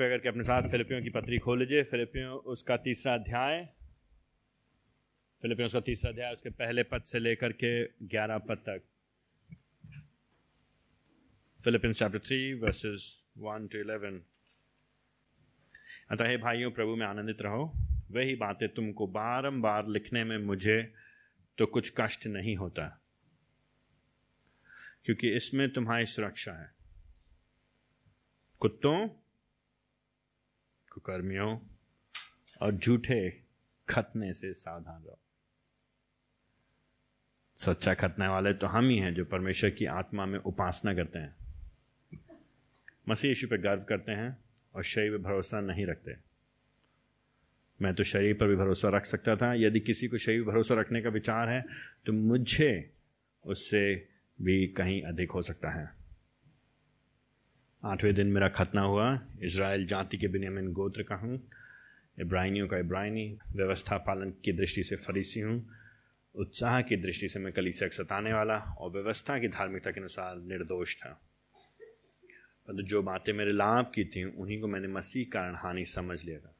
कृपया करके अपने साथ फिलिपियों की पत्री खोल लीजिए। फिलिपियों, उसका तीसरा अध्याय। फिलिपियों, उसका तीसरा अध्याय, उसके पहले पद से लेकर के ग्यारह पद तक। Philippians chapter three verses one to eleven अतः भाइयों, प्रभु में आनंदित रहो। वही बातें तुमको बारंबार लिखने में मुझे तो कुछ कष्ट नहीं होता, क्योंकि इसमें तुम्हारी सुरक्षा है। कुत्तों कुकर्मियों और झूठे खतने से सावधान रहो। सच्चा खतने वाले तो हम ही हैं जो परमेश्वर की आत्मा में उपासना करते हैं। मसीह यीशु पर गर्व करते हैं और शरीर पर भरोसा नहीं रखते। मैं तो शरीर पर भी भरोसा रख सकता था। यदि किसी को शरीर पर भरोसा रखने का विचार है तो मुझे उससे भी कहीं अधिक हो सकता है। आठवें दिन मेरा खतना हुआ। इसराइल जाति के बिनियामिन गोत्र का हूँ। इब्राहिनियों का इब्राहिनी व्यवस्था पालन की दृष्टि से फरीसी हूँ। उत्साह की दृष्टि से मैं कली से सताने वाला और व्यवस्था की धार्मिकता के अनुसार निर्दोष था। परंतु जो बातें मेरे लाभ की थी, उन्हीं को मैंने मसीह कारण हानि समझ लिया था।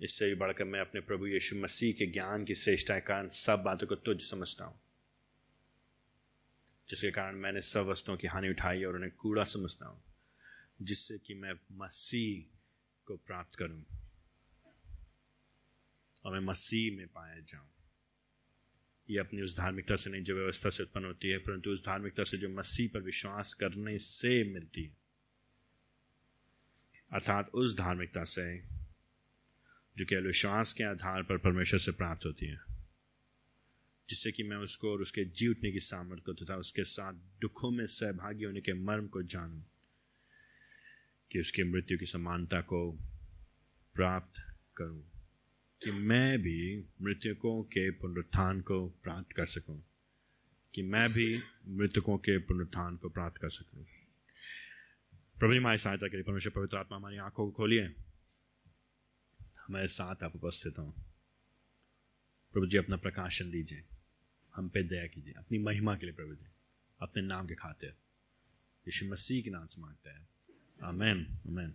इससे भी बढ़कर मैं अपने प्रभु यीशु मसीह के ज्ञान की श्रेष्ठता के कारण सब बातों को तुझ समझता हूँ। जिसके कारण मैंने सब वस्तुओं की हानि उठाई और उन्हें कूड़ा समझता हूँ, जिससे कि मैं मसीह को प्राप्त करूँ और मैं मसीह में पाया जाऊँ। ये अपनी उस धार्मिकता से नहीं, जो व्यवस्था से उत्पन्न होती है, परंतु उस धार्मिकता से जो मसीह पर विश्वास करने से मिलती है। अर्थात उस धार्मिकता से, जो केवल विश्वास के आधार पर परमेश्वर से प्राप्त होती है। जिससे कि मैं उसको और उसके जी उठने की सामर्थ्य को तथा उसके साथ दुखों में सहभागी होने के मर्म को जानूं, कि उसकी मृत्यु की समानता को प्राप्त करूँ, कि मैं भी मृतकों के पुनरुत्थान को प्राप्त कर सकूँ, कि मैं भी मृतकों के पुनरुत्थान को प्राप्त कर सकूँ। प्रभु हमारी सहायता करिए परमेश्वर पवित्र आत्मा हमारी आँखों को खोलिए। हमारे साथ आप उपस्थित हों। प्रभु जी, अपना प्रकाशन दीजिए। हम पे दया कीजिए, अपनी महिमा के लिए प्रभु जी, अपने नाम के खातिर। यीशु मसीह के नाम से मांगते हैं। आमेन आमेन।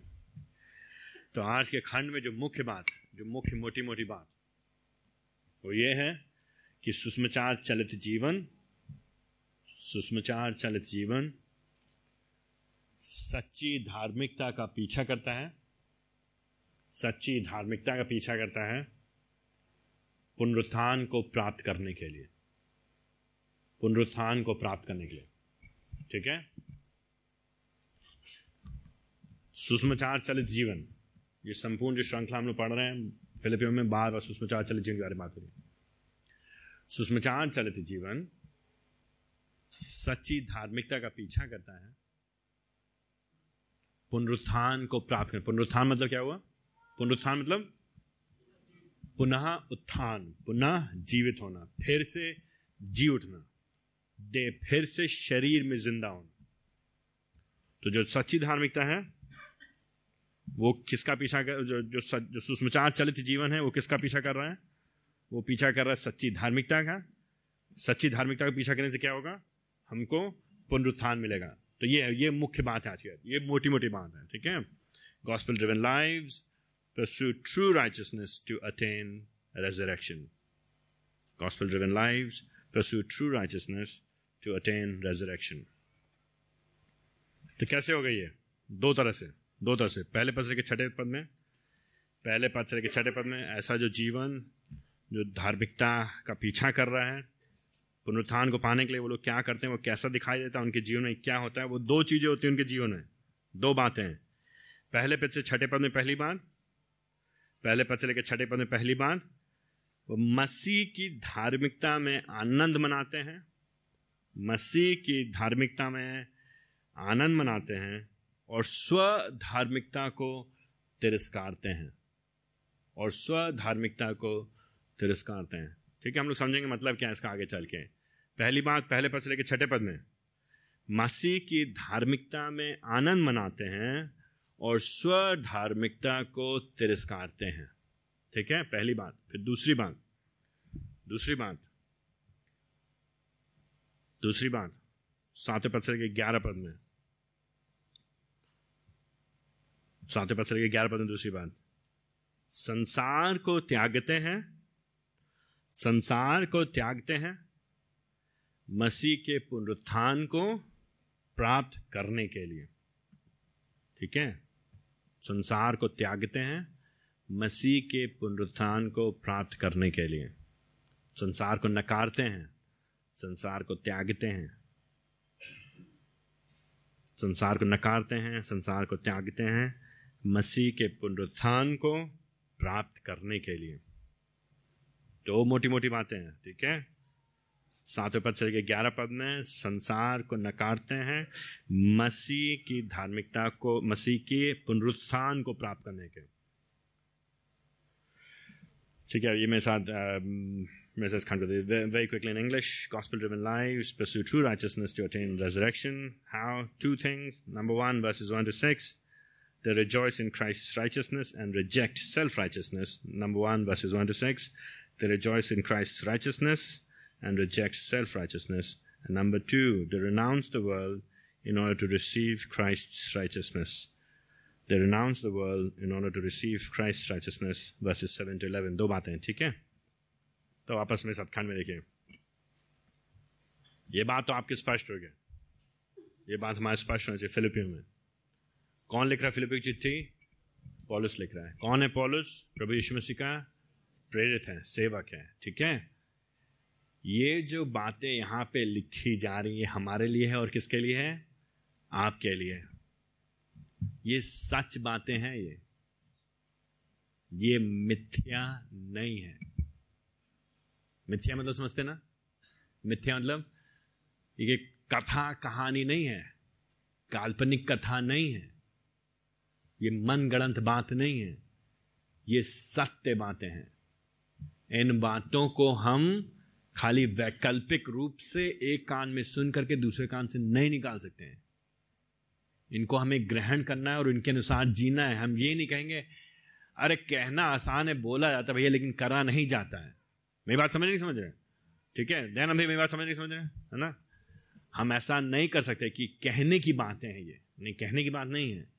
तो आज के खंड में जो मुख्य बात जो मुख्य मोटी मोटी बात, वो ये है कि सुषमाचार चलित जीवन, सुषमाचार चलित जीवन सच्ची धार्मिकता का पीछा करता है। सच्ची धार्मिकता का पीछा करता है पुनरुत्थान को प्राप्त करने के लिए। पुनरुत्थान को प्राप्त करने के लिए। ठीक है? सुषमाचार चलित जीवन। ये संपूर्ण जो श्रृंखला हम लोग पढ़ रहे हैं, फिलिपियो में बार बार सुषमाचार चलित जीवन के बारे में बात रही सुषमाचार चलित जीवन सच्ची धार्मिकता का पीछा करता है। पुनरुत्थान को प्राप्त कर पुनरुत्थान मतलब क्या हुआ? पुनरुत्थान मतलब पुनः उत्थान, पुनः जीवित होना, फिर से जी उठना। दे फिर से शरीर में ज़िंदा होना तो जो सच्ची धार्मिकता है, वो किसका पीछा कर, जो जो जो सुषमाचार चलित जीवन है, वो किसका पीछा कर रहा है? वो पीछा कर रहा है सच्ची धार्मिकता का। सच्ची धार्मिकता का पीछा करने से क्या होगा? हमको पुनरुत्थान मिलेगा। तो ये ये मुख्य बात है आज की ये मोटी मोटी बात है, ठीक है? Gospel driven lives pursue true righteousness to attain resurrection. Gospel driven lives pursue to attain resurrection. तो कैसे हो गई है दो तरह से, दो तरह से। पहले से के छठे पद में, पहले से के छठे पद में ऐसा जो जीवन, जो धार्मिकता का पीछा कर रहा है, पुनरुत्थान को पाने के लिए वो लोग क्या करते हैं, वो कैसा दिखाई देता है, उनके जीवन में क्या होता है, वो दो चीज़ें होती हैं उनके जीवन में। दो बातें हैं। पहले पद से छठे पद में पहली बात, पहले पद से लेकर छठे पद में पहली बात, वो मसीह की धार्मिकता में आनंद मनाते हैं मसीह की धार्मिकता में आनंद मनाते हैं और स्व धार्मिकता को तिरस्कारते हैं। और स्व धार्मिकता को तिरस्कारते हैं। ठीक है, हम लोग समझेंगे मतलब क्या है इसका आगे चल के। पहली बात, पहले पद से लेकर छठे पद में। मसीह की धार्मिकता में आनंद मनाते हैं और स्व धार्मिकता को तिरस्कारते हैं। ठीक है, पहली बात। फिर दूसरी बात। दूसरी बात। दूसरी बात, सातवें पद से ग्यारह पद में। सातवें पद से ग्यारह पद में दूसरी बात, संसार को त्यागते हैं, संसार को त्यागते हैं, मसीह के पुनरुत्थान को प्राप्त करने के लिए। ठीक है? संसार को त्यागते हैं, मसीह के पुनरुत्थान को प्राप्त करने के लिए। संसार को नकारते हैं संसार को त्यागते हैं। संसार को नकारते हैं, संसार को त्यागते हैं मसीह के पुनरुत्थान को प्राप्त करने के लिए। तो मोटी मोटी बातें हैं, ठीक है? सातवें पद से लेकर ग्यारह पद में संसार को नकारते हैं मसीह की धार्मिकता को, मसीह के पुनरुत्थान को प्राप्त करने के। ठीक है, ये मेरे साथ मेरे साथ खंड very quickly in English gospel driven lives pursue true righteousness to attain resurrection how two things number one verses 1 to 6 they rejoice in Christ's righteousness and reject self righteousness. Number one, verses 1 to 6. They rejoice in Christ's righteousness and reject self righteousness. And number two, they renounce the world in order to receive Christ's righteousness. They renounce the world in order to receive Christ's righteousness. Verses 7 to 11. दो बातें ठीक है तो आपस में सत्खंड में देखिए। ये बात तो आपके स्पष्ट हो गया। ये बात हमारे स्पष्ट होना चाहिए फिलिपियो में। कौन लिख रहा है फिलिपिक चिट्ठी? पॉलिस लिख रहा है। कौन है पॉलिस? प्रभु यीशु मसीह का प्रेरित है, सेवक है, ठीक है? ये जो बातें यहाँ पे लिखी जा रही है हमारे लिए है और किसके लिए है? आपके लिए। ये सच बातें हैं ये। ये मिथ्या नहीं है। मिथ्या मतलब समझते ना? मिथ्या मतलब ये कथा, कहानी नहीं है। काल्पनिक कथा नहीं है। ये मन गणंत बात नहीं है। ये सत्य बातें हैं। इन बातों को हम खाली वैकल्पिक रूप से एक कान में सुन करके दूसरे कान से नहीं निकाल सकते हैं। इनको हमें ग्रहण करना है और इनके अनुसार जीना है। हम ये नहीं कहेंगे, अरे, कहना आसान है, बोला जाता भैया, लेकिन करा नहीं जाता है। मेरी बात समझ नहीं समझ रहे ठीक है दयानंद भाई मेरी बात समझ नहीं समझ रहे है? ना? हम ऐसा नहीं कर सकते कि कहने की बातें हैं ये। नहीं, कहने की बात नहीं है।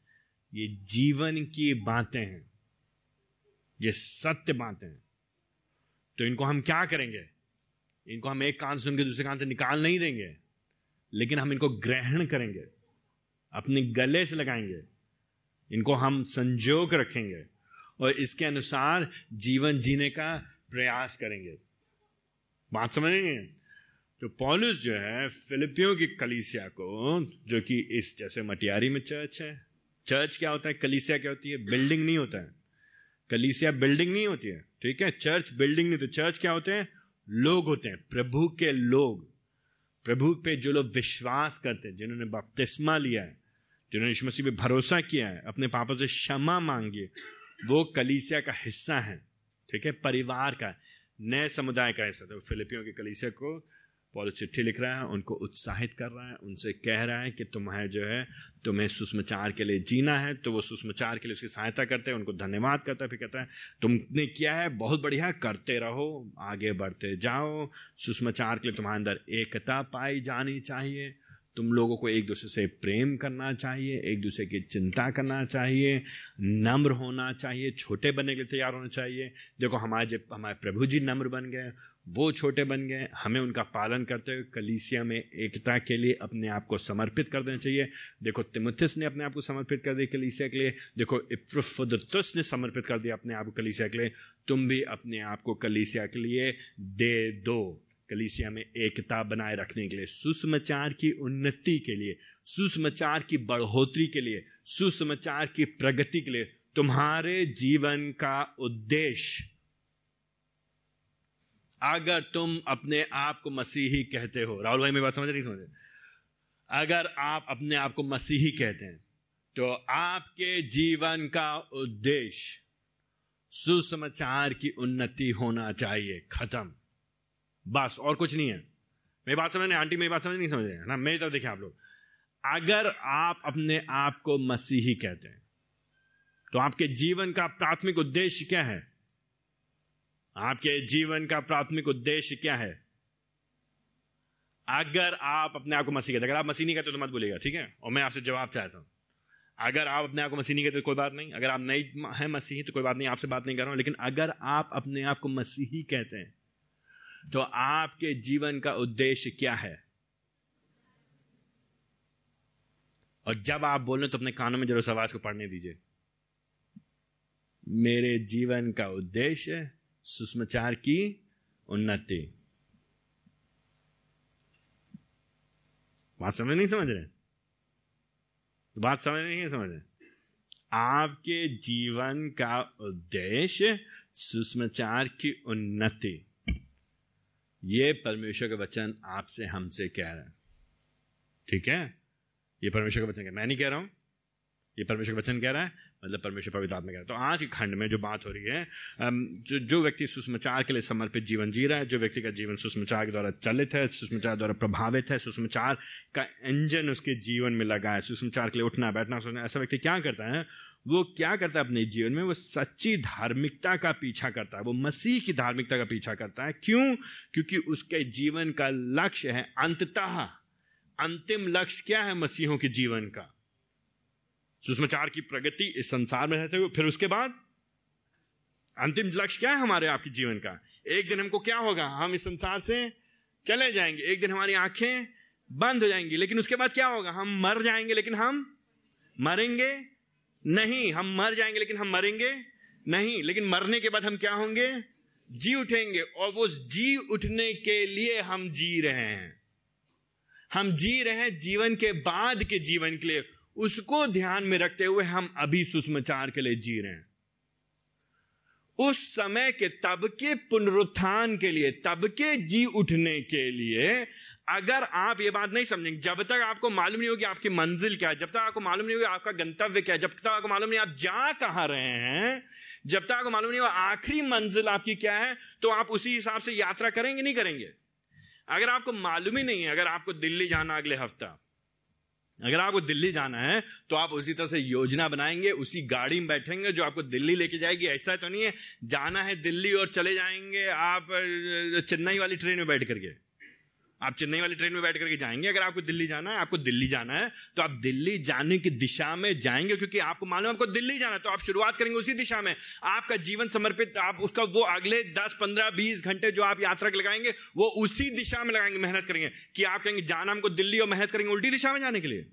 ये जीवन की बातें हैं। ये सत्य बातें हैं। तो इनको हम क्या करेंगे? इनको हम एक कान सुन के दूसरे कान से निकाल नहीं देंगे। लेकिन हम इनको ग्रहण करेंगे। अपने गले से लगाएँगे। इनको हम संजोग रखेंगे। और इसके अनुसार जीवन जीने का प्रयास करेंगे। बात समझ रही है तो पॉलिस जो है, फिलिपियों की कलीसिया को, जो कि इस जैसे मटियारी में चर्च है, चर्च क्या होता है? कलीसिया क्या होती है? बिल्डिंग नहीं होता है। कलीसिया बिल्डिंग नहीं होती है, ठीक है? चर्च बिल्डिंग नहीं तो चर्च क्या होते हैं? लोग होते हैं, प्रभु के लोग। प्रभु पे जो लोग विश्वास करते हैं, जिन्होंने बपतिस्मा लिया है, जिन्होंने मसीह पे भरोसा किया है, अपने पापा से क्षमा मांगी वो कलीसिया का हिस्सा है। ठीक है? परिवार का नए समुदाय का हिस्सा तो फिलिपियों के कलीसिया को पॉल चिट्ठी लिख रहा है, उनको उत्साहित कर रहा है, उनसे कह रहा है कि तुम्हें जो है, तुम्हें सुषमाचार के लिए जीना है। तो वो सुषमाचार के लिए उसकी सहायता करते हैं, उनको धन्यवाद करता है, फिर कहता है, तुमने किया है, बहुत बढ़िया, करते रहो, आगे बढ़ते जाओ। सुषमाचार के लिए तुम्हारे अंदर एकता पाई जानी चाहिए। तुम लोगों को एक दूसरे से प्रेम करना चाहिए, एक दूसरे की चिंता करना चाहिए, नम्र होना चाहिए, छोटे बनने के लिए तैयार होना चाहिए। देखो, हमारे हमारे प्रभु जी नम्र बन गए, वो छोटे बन गए, हमें उनका पालन करते हुए कलीसिया में एकता के लिए अपने आप को समर्पित कर देना चाहिए। देखो, तिमुथिस ने अपने आप को समर्पित कर दिया कलीसिया के लिए। देखो इफ्रुफुदतुस ने समर्पित कर दिया अपने आप को कलीसिया के लिए। तुम भी अपने आप को कलीसिया के लिए दे दो। कलीसिया में एकता बनाए रखने के लिए, सुसमाचार की उन्नति के लिए, सुसमाचार की बढ़ोतरी के लिए, सुसमाचार की प्रगति के लिए तुम्हारे जीवन का उद्देश्य। अगर तुम अपने आप को मसीही कहते हो, राहुल भाई, मेरी बात समझ नहीं समझे अगर आप अपने आप को मसीही कहते हैं तो आपके जीवन का उद्देश्य सुसमाचार की उन्नति होना चाहिए, खत्म। बस, और कुछ नहीं है। मेरी बात समझ नहीं आंटी मेरी बात समझ नहीं समझ रहे ना? मेरी तरफ़ देखें आप लोग। अगर आप अपने आप को मसीही कहते हैं तो आपके जीवन का प्राथमिक उद्देश्य क्या है? आपके जीवन का प्राथमिक उद्देश्य क्या है? अगर आप अपने आप को मसीह कहते अगर आप मसीह नहीं कहते तो मत बोलेगा ठीक है? और मैं आपसे जवाब चाहता हूँ। अगर आप अपने आप को मसीह नहीं कहते तो कोई बात नहीं। अगर आप नहीं हैं मसीही तो कोई बात नहीं, आपसे बात नहीं कर रहा हूँ। लेकिन अगर आप अपने आप को मसीही कहते हैं तो आपके जीवन का उद्देश्य क्या है? और जब आप बोल तो अपने कानों में ज़रूर आवाज़ को पढ़ने दीजिए। मेरे जीवन का उद्देश्य सुषमाचार की उन्नति। बात समझ नहीं समझ रहे? बात समझ नहीं समझ रहे? आपके जीवन का उद्देश्य सुषमाचार की उन्नति। ये परमेश्वर का वचन आपसे, हमसे कह रहा है। ठीक है? ये परमेश्वर का वचन मैं नहीं कह रहा हूँ। ये परमेश्वर का वचन कह रहा है मतलब परमेश्वर पवित्र आत्मा कह रहा है। तो आज के खंड में जो बात हो रही है जो जो व्यक्ति सुषमाचार के लिए समर्पित जीवन जी रहा है, जो व्यक्ति का जीवन सुषमाचार के द्वारा चलित है सुषमाचार द्वारा प्रभावित है सुषमाचार का इंजन उसके जीवन में लगा है सुषमाचार के लिए उठना, बैठना सोचना ऐसा व्यक्ति क्या करता है? वो क्या करता है अपने जीवन में? वो सच्ची धार्मिकता का पीछा करता है। वो मसीह की धार्मिकता का पीछा करता है। क्यों? क्योंकि उसके जीवन का लक्ष्य है अंततः। अंतिम लक्ष्य क्या है मसीहों के जीवन का? सुषमाचार की प्रगति इस संसार में रहते हुए, फिर उसके बाद? अंतिम लक्ष्य क्या है हमारे आपके जीवन का? एक दिन हमको क्या होगा? हम इस संसार से चले जाएँगे। एक दिन हमारी आँखें बंद हो जाएँगी, लेकिन उसके बाद क्या होगा? हम मर जाएँगे, लेकिन हम मरेंगे नहीं, हम मर जाएँगे, लेकिन हम मरेंगे? नहीं, लेकिन मरने के बाद हम क्या होंगे? जी उठेंगे, और वो जी उठने के लिए हम जी रहे हैं। हम जी रहे हैं जीवन के बाद के जीवन के लिए। उसको ध्यान में रखते हुए हम अभी सुषमाचार के लिए जी रहे हैं। उस समय के तब के पुनरुत्थान के लिए, तब के जी उठने के लिए अगर आप ये बात नहीं समझेंगे, जब तक आपको मालूम नहीं होगी आपकी मंजिल क्या है, जब तक आपको मालूम नहीं होगी आपका गंतव्य क्या है, जब तक आपको मालूम नहीं आप जा कहाँ रहे हैं, जब तक आपको मालूम नहीं होगा आखिरी मंजिल आपकी क्या है तो आप उसी हिसाब से यात्रा करेंगे, नहीं करेंगे। अगर आपको मालूम ही नहीं है, अगर आपको दिल्ली जाना अगले हफ़्ता, अगर आपको दिल्ली जाना है तो आप उसी तरह से योजना बनाएँगे, उसी गाड़ी में बैठेंगे जो आपको दिल्ली लेके जाएगी, ऐसा तो नहीं है, जाना है दिल्ली और चले जाएँगे आप चेन्नई वाली ट्रेन में बैठ करके। आप चेन्नई वाली ट्रेन में बैठ करके जाएँगे, अगर आपको दिल्ली जाना है, आपको दिल्ली जाना है तो आप दिल्ली जाने की दिशा में जाएँगे, क्योंकि आपको मालूम आपको दिल्ली जाना है तो आप शुरुआत करेंगे उसी दिशा में। आपका जीवन समर्पित, आप उसका वो अगले दस, पंद्रह, बीस घंटे जो आप यात्रा के लगाएँगे, वो उसी दिशा में लगाएँगे, मेहनत करेंगे। कि आप कहेंगे, जाना हमको दिल्ली और मेहनत करेंगे उल्टी दिशा में जाने के लिए।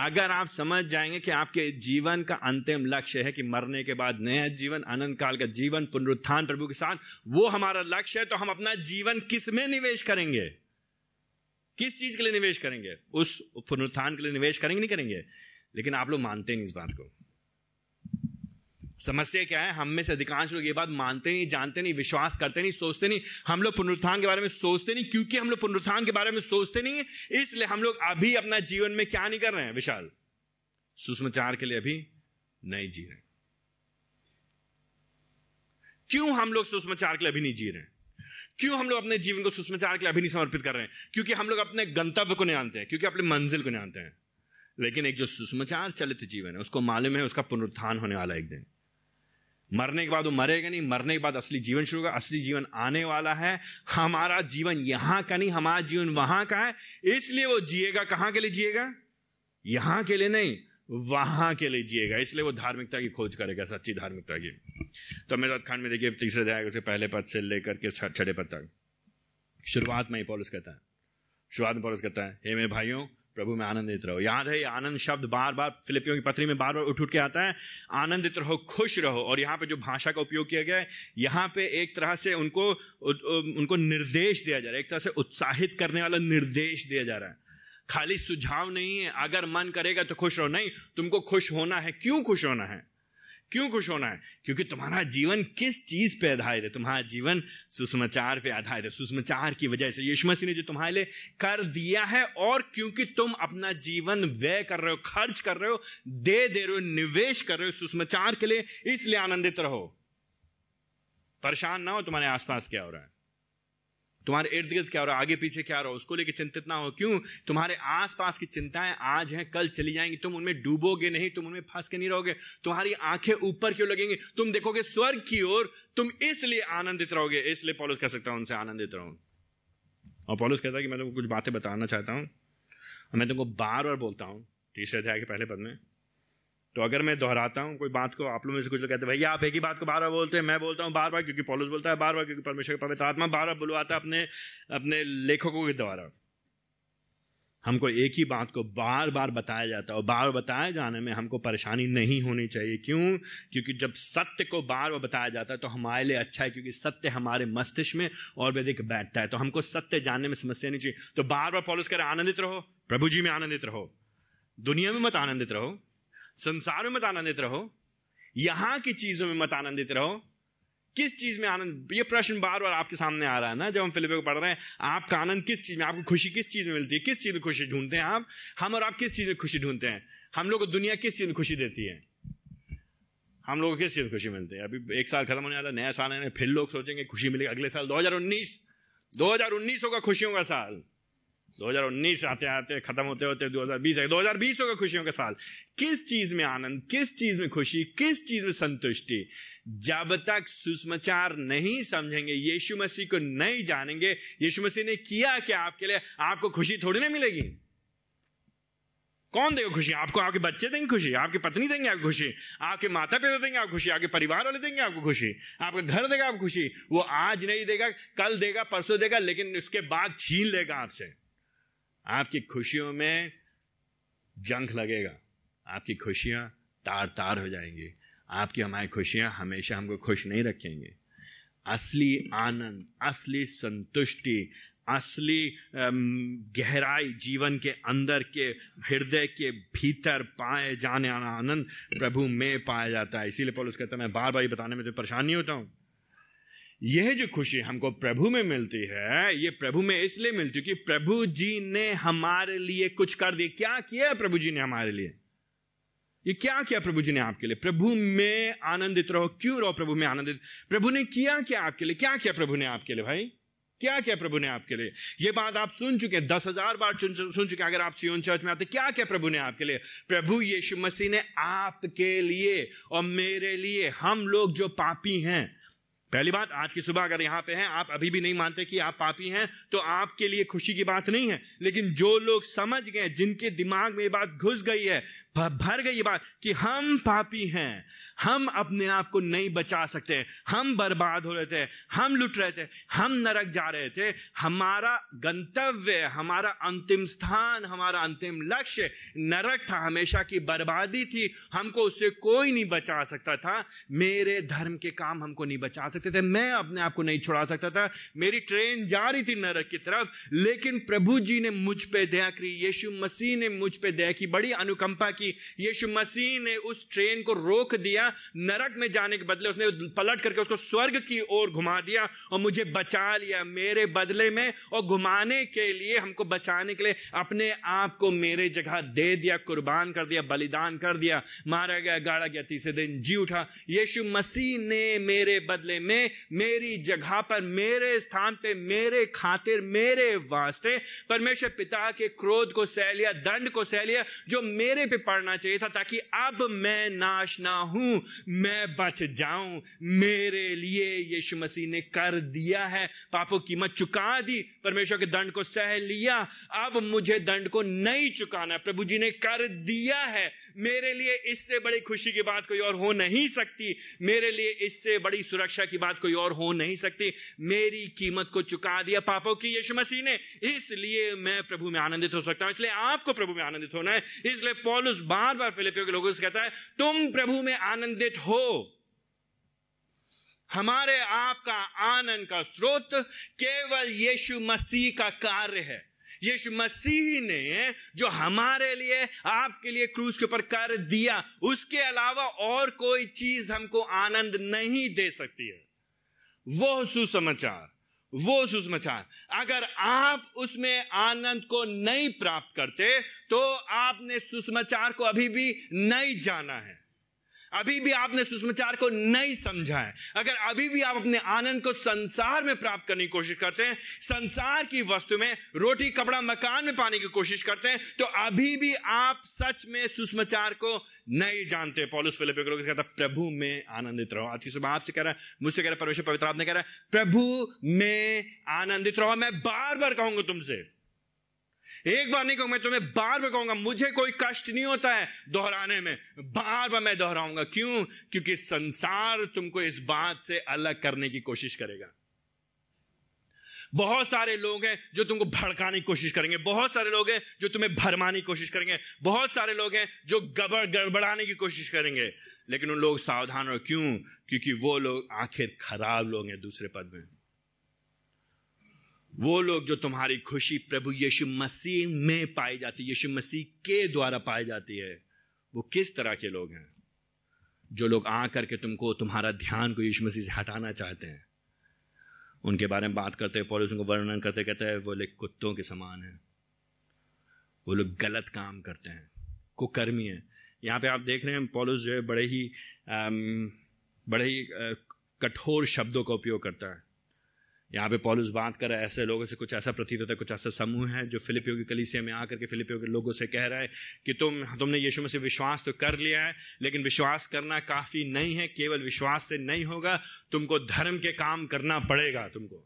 अगर आप समझ जाएँगे कि आपके जीवन का अंतिम लक्ष्य है कि मरने के बाद नया जीवन, अनंत काल का जीवन, पुनरुत्थान प्रभु के साथ, वो हमारा लक्ष्य है तो हम अपना जीवन किसमें निवेश करेंगे? किस चीज़ के लिए निवेश करेंगे? उस पुनरुत्थान के लिए निवेश करेंगे, नहीं करेंगे? लेकिन आप लोग मानते नहीं इस बात को। समस्या क्या है? हम में से अधिकांश लोग ये बात मानते नहीं, जानते नहीं, विश्वास करते नहीं, सोचते नहीं। हम लोग पुनरुत्थान के बारे में सोचते नहीं, क्योंकि हम लोग पुनरुत्थान के बारे में सोचते नहीं इसलिए हम लोग अभी अपना जीवन में क्या नहीं कर रहे हैं? विशाल। सुषमाचार के लिए अभी नहीं जी रहे। क्यों हम लोग सुषमाचार के लिए अभी नहीं जी रहे हैं? क्यों हम लोग अपने जीवन को सुषमाचार के लिए अभी नहीं समर्पित कर रहे हैं? क्योंकि हम लोग अपने गंतव्य को नहीं जानते हैं, क्योंकि अपने मंजिल को नहीं जानते हैं। लेकिन एक जो सुषमाचार चलित जीवन है, उसको मालूम है, उसका पुनरुत्थान होने वाला एक दिन। मरने के बाद वो मरेगा नहीं, मरने के बाद असली जीवन शुरू होगा, असली जीवन आने वाला है। हमारा जीवन यहाँ का नहीं, हमारा जीवन वहाँ का है। इसलिए वो जिएगा, कहाँ के लिए जिएगा? यहाँ के लिए नहीं, वहाँ के लिए जिएगा। इसलिए वो धार्मिकता की खोज करेगा, सच्ची धार्मिकता की। तो मेरे खंड में देखिए, तीसरे अध्याय उसके पहले पद से लेकर के छठे पद तक। शुरुआत में ही पॉलिस कहता है। शुरुआत में पॉलिस कहता है, हे मेरे भाइयों प्रभु में आनंदित रहो। याद है, ये आनंद शब्द बार बार फिलिपियों की पत्री में बार बार उठ उठ के आता है। आनंदित रहो, खुश रहो। और यहाँ पे जो भाषा का उपयोग किया गया है, यहाँ पे एक तरह से उनको उनको निर्देश दिया जा रहा है। एक तरह से उत्साहित करने वाला निर्देश दिया जा रहा है। खाली सुझाव नहीं है। अगर मन करेगा तो खुश रहो। नहीं, तुमको खुश होना है। क्यों खुश होना है? क्यों खुश होना है? क्योंकि तुम्हारा जीवन किस चीज़ पे आधारित है? तुम्हारा जीवन सुसमाचार पे आधारित है। सुसमाचार की वजह से यीशु मसीह ने जो तुम्हारे लिए कर दिया है और क्योंकि तुम अपना जीवन व्यय कर रहे हो, खर्च कर रहे हो, दे दे रहे हो, निवेश कर रहे हो सुसमाचार के लिए, इसलिए आनंदित रहो। परेशान ना हो, तुम्हारे आसपास क्या हो रहा है? तुम्हारे इर्द गिर्द क्या हो रहा है? आगे पीछे क्या हो रहा है? उसको लेकर चिंतित ना हो। क्यों? तुम्हारे आसपास की चिंताएँ आज हैं, कल चली जाएँगी। तुम उनमें डूबोगे नहीं, तुम उनमें फंस के नहीं रहोगे। तुम्हारी आँखें ऊपर क्यों लगेंगी। तुम देखोगे स्वर्ग की ओर। तुम इसलिए आनंदित रहोगे। इसलिए पॉलिस कह सकता हूँ, उनसे आनंदित रहो। और पॉलिस कहता है कि मैं तुमको कुछ बातें बताना चाहता हूँ। मैं तुमको बार बार बोलता हूँ, तीसरे अध्याय के पहले पद में। तो अगर मैं दोहराता हूँ, कोई बात को, आप लोगों में से कुछ लोग कहते हैं, भैया, आप एक ही बात को बार बार बोलते हैं, मैं बोलता हूँ बार बार, क्योंकि पॉलिस बोलता है बार बार, क्योंकि परमेश्वर का पवित्र आत्मा बार बार बुलवाता है अपने अपने लेखकों के द्वारा। हमको एक ही बात को बार बार बताया जाता है और बार बताए जाने में हमको परेशानी नहीं होनी चाहिए। क्यों? क्योंकि जब सत्य को बार बार बताया जाता है तो हमारे लिए अच्छा है, क्योंकि सत्य हमारे मस्तिष्क में और वेदिक बैठता है। तो हमको सत्य जानने में समस्या नहीं चाहिए। तो बार बार पॉलिस कर आनंदित रहो, प्रभु जी में आनंदित रहो। दुनिया में मत आनंदित रहो संसार में मत आनंदित रहो, यहाँ की चीज़ों में मत आनंदित रहो। किस चीज़ में आनंद, ये प्रश्न बार बार आपके सामने आ रहा है ना, जब हम फिलिप को पढ़ रहे हैं, आपका आनंद किस चीज़ में, आपको खुशी किस चीज़ में मिलती है? किस चीज़ में खुशी ढूंढते हैं आप? हम और आप किस चीज़ में खुशी ढूंढते हैं? हम लोग को दुनिया किस चीज़ में खुशी देती है? हम लोग को किस चीज़ में खुशी मिलती है? अभी एक साल खत्म होने वाला, नया साल है, फिर लोग सोचेंगे खुशी मिलेगी, अगले साल 2019 2019 होगा खुशियों का साल। 2019 आते आते खत्म होते होते 2020 है 2020 होगा खुशियों का साल। किस चीज़ में आनंद, किस चीज़ में खुशी, किस चीज़ में संतुष्टि? जब तक सुषमाचार नहीं समझेंगे, यीशु मसीह को नहीं जानेंगे, यीशु मसीह ने किया क्या आपके लिए? आपको खुशी थोड़ी ना मिलेगी। कौन देगा खुशी? आपको आपके बच्चे देंगे खुशी, आपकी पत्नी देंगे आपको खुशी, आपके माता पिता देंगे आपको खुशी, आपके परिवार वाले देंगे आपको खुशी, आपका घर देगा आपको खुशी। वो आज नहीं देगा, कल देगा, परसों देगा, लेकिन उसके बाद छीन लेगा आपसे। आपकी खुशियों में जंख लगेगा। आपकी खुशियाँ तार तार हो जाएँगी। आपकी हमारी खुशियाँ हमेशा हमको खुश नहीं रखेंगे। असली आनंद, असली संतुष्टि, असली गहराई जीवन के अंदर के हृदय के भीतर पाए जाने वाला आनंद प्रभु में पाया जाता है। इसीलिए पॉलिस है, मैं बार बार बताने में तो परेशान नहीं होता हूँ? यह जो खुशी हमको प्रभु में मिलती है, ये प्रभु में इसलिए मिलती है कि प्रभु जी ने हमारे लिए कुछ कर दिया। क्या किया प्रभु जी ने हमारे लिए? ये क्या किया प्रभु जी ने आपके लिए? प्रभु में आनंदित रहो। क्यों रहो प्रभु में आनंदित? प्रभु ने किया क्या आपके लिए? क्या किया प्रभु ने आपके लिए भाई? क्या क्या प्रभु ने आपके लिए? ये बात आप सुन चुके हैं, दस हज़ार बार सुन चुके हैं, अगर आप सियोन चर्च में आते क्या क्या प्रभु ने आपके लिए? प्रभु यीशु मसीह ने आपके लिए और मेरे लिए हम लोग जो पापी हैं पहली बात, आज की सुबह अगर यहाँ पे हैं, आप अभी भी नहीं मानते कि आप पापी हैं तो आपके लिए खुशी की बात नहीं है। लेकिन जो लोग समझ गए, जिनके दिमाग में ये बात घुस गई है भर गई बात कि हम पापी हैं, हम अपने आप को नहीं बचा सकते, हम बर्बाद हो रहे थे, हम लुट रहे थे, हम नरक जा रहे थे, हमारा गंतव्य, हमारा अंतिम स्थान, हमारा अंतिम लक्ष्य नरक था, हमेशा की बर्बादी थी, हमको उससे कोई नहीं बचा सकता था, मेरे धर्म के काम हमको नहीं बचा सकते थे, मैं अपने आप को नहीं छुड़ा सकता था, मेरी ट्रेन जा रही थी नरक की तरफ़, लेकिन प्रभु जी ने मुझ पे दया की यीशु मसीह ने मुझ पे दया की, बड़ी अनुकंपा की यीशु मसीह ने उस ट्रेन को रोक दिया, नरक में जाने के बदले उसने पलट करके उसको स्वर्ग की ओर घुमा दिया और मुझे बचा लिया मेरे बदले में और घुमाने के लिए, हमको बचाने के लिए अपने आप को मेरे जगह दे दिया, कुर्बान कर दिया, बलिदान कर दिया। मारा गया, गाड़ा गया, तीसरे दिन जी उठा। यीशु मसीह ने मेरे बदले में मेरी जगह पर, मेरे स्थान पे, मेरे खातिर, मेरे वास्ते परमेश्वर पिता के क्रोध को सह लिया, दंड को सह लिया, जो मेरे पे पड़ना चाहिए था ताकि अब मैं नाश ना हूँ, मैं बच जाऊँ। मेरे लिए यीशु मसीह ने कर दिया है। पापों की मत चुका दी, परमेश्वर के दंड को सह लिया। अब मुझे दंड को नहीं चुकाना प्रभु जी ने कर दिया है। मेरे लिए इससे बड़ी खुशी की बात कोई और हो नहीं सकती। मेरे लिए इससे बड़ी सुरक्षा की बात कोई और हो नहीं सकती। मेरी कीमत को चुका दिया पापों की यीशु मसीह ने। इसलिए मैं प्रभु में आनंदित हो सकता हूँ। इसलिए आपको प्रभु में आनंदित होना है। इसलिए पॉलुस बार बार फिलिपियो के लोगों से कहता है, तुम प्रभु में आनंदित हो। हमारे आपका आनंद का स्रोत केवल यीशु मसीह का कार्य है। यीशु मसीह ने जो हमारे लिए, आपके लिए क्रूज के ऊपर कर दिया, उसके अलावा और कोई चीज़ हमको आनंद नहीं दे सकती है। वो सुसमाचार वो सुसमाचार। अगर आप उसमें आनंद को नहीं प्राप्त करते तो आपने सुसमाचार को अभी भी नहीं जाना है। अभी भी आपने सुषमाचार को नहीं समझा है। अगर अभी भी आप अपने आनंद को संसार में प्राप्त करने की कोशिश करते हैं, संसार की वस्तु में, रोटी, कपड़ा, मकान में पाने की कोशिश करते हैं तो अभी भी आप सच में सुषमाचार को नहीं जानते। पॉलिस फिलिप कहता प्रभु में आनंदित रहो। आज की सुबह आपसे कह रहा है, मुझसे कह रहा है, परमेश्वर पवित्र आपने कह रहा है, प्रभु में आनंदित रहो। मैं बार बार कहूँगा तुमसे एक बार नहीं कहूँगा, मैं तुम्हें बार बार कहूँगा, मुझे कोई कष्ट नहीं होता है दोहराने में। बार बार मैं दोहराऊँगा। क्यों? क्योंकि संसार तुमको इस बात से अलग करने की कोशिश करेगा। बहुत सारे लोग हैं जो तुमको भड़काने की कोशिश करेंगे। बहुत सारे लोग हैं जो तुम्हें भरमाने की कोशिश करेंगे। बहुत सारे लोग हैं जो गड़बड़ गड़बड़ाने की कोशिश करेंगे। लेकिन उन लोग सावधान रहो। क्यों? क्योंकि वो लोग आखिर खराब लोग हैं दूसरे पद में। वो लोग जो तुम्हारी खुशी प्रभु यीशु मसीह में पाई जाती है यीशु मसीह के द्वारा पाई जाती है वो किस तरह के लोग हैं? जो लोग आकर के तुमको तुम्हारा ध्यान को यीशु मसीह से हटाना चाहते हैं। उनके बारे में बात करते हैं पॉलिस उनको वर्णन करते कहते हैं वो लोग कुत्तों के समान हैं। वो लोग गलत काम करते हैं कुकर्मी हैं। यहाँ पे आप देख रहे हैं पॉलिस जो है बड़े ही आम, बड़े ही कठोर शब्दों का उपयोग करता है। यहाँ पे पॉलिस बात कर रहा है, ऐसे लोगों से कुछ ऐसा प्रतीत होता है, कुछ ऐसा समूह है जो फिलिपियो की कलीसिया में आकर के फिलिपियो के लोगों से कह रहा है कि तुम तुमने यीशु में से विश्वास तो कर लिया है, लेकिन विश्वास करना काफ़ी नहीं है, केवल विश्वास से नहीं होगा, तुमको धर्म के काम करना पड़ेगा तुमको।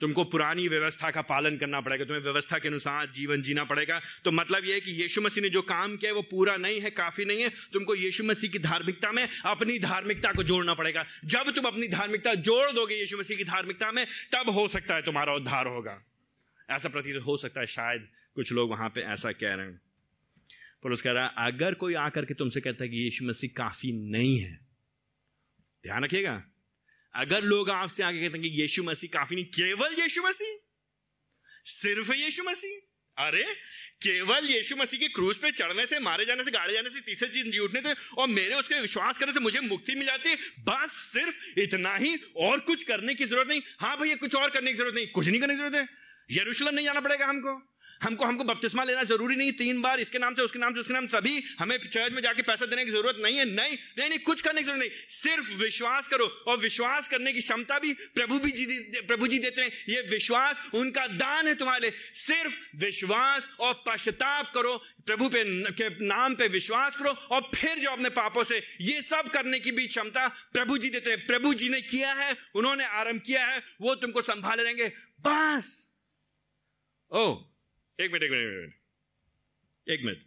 तुमको पुरानी व्यवस्था का पालन करना पड़ेगा, तुम्हें व्यवस्था के अनुसार जीवन जीना पड़ेगा। तो मतलब यह है कि यीशु मसीह ने जो काम किया है, वो पूरा नहीं है, काफ़ी नहीं है। तुमको यीशु मसीह की धार्मिकता में, अपनी धार्मिकता को जोड़ना पड़ेगा। जब तुम अपनी धार्मिकता जोड़ दोगे यीशु मसीह की धार्मिकता में, तब हो सकता है तुम्हारा उद्धार होगा। ऐसा प्रतीत हो सकता है, शायद कुछ लोग वहाँ पर ऐसा कह रहे हैं। पर उसका रहा अगर कोई आकर के तुमसे कहता है कि यीशु मसीह काफ़ी नहीं है, ध्यान रखिएगा अगर लोग आपसे आगे कहते हैं कि यीशु मसीह काफ़ी नहीं, केवल यीशु मसीह? सिर्फ़ यीशु मसीह? अरे, केवल यीशु मसीह के क्रूज पे चढ़ने से, मारे जाने से, गाड़े जाने से, तीसरे चीज़ उठने थे और मेरे उसके विश्वास करने से मुझे मुक्ति मिल जाती है, बस सिर्फ़ इतना ही और कुछ करने की ज़रूरत नहीं। हाँ भैया कुछ और करने की ज़रूरत नहीं, कुछ नहीं करने की ज़रूरत है। यरूशलेम नहीं जाना पड़ेगा हमको। हमको हमको बपतिस्मा लेना ज़रूरी नहीं, तीन बार इसके नाम से, उसके नाम से, उसके नाम सभी हमें चर्च में जाके पैसा देने की ज़रूरत नहीं है, नहीं नहीं नहीं, कुछ करने की ज़रूरत नहीं, सिर्फ़ विश्वास करो, और विश्वास करने की क्षमता भी प्रभु भी जी, प्रभु जी देते हैं, ये विश्वास उनका दान है तुम्हारे लिए, सिर्फ़ विश्वास और पश्चाताप करो, प्रभु पे, के नाम पे विश्वास करो, और फिर जो अपने पापों से, ये सब करने की भी क्षमता प्रभु जी देते हैं, प्रभु जी ने किया है, उन्होंने आरंभ किया है, वो तुमको संभाले रहेंगे बस। ओ एक मिनट एक मिनट एक मिनट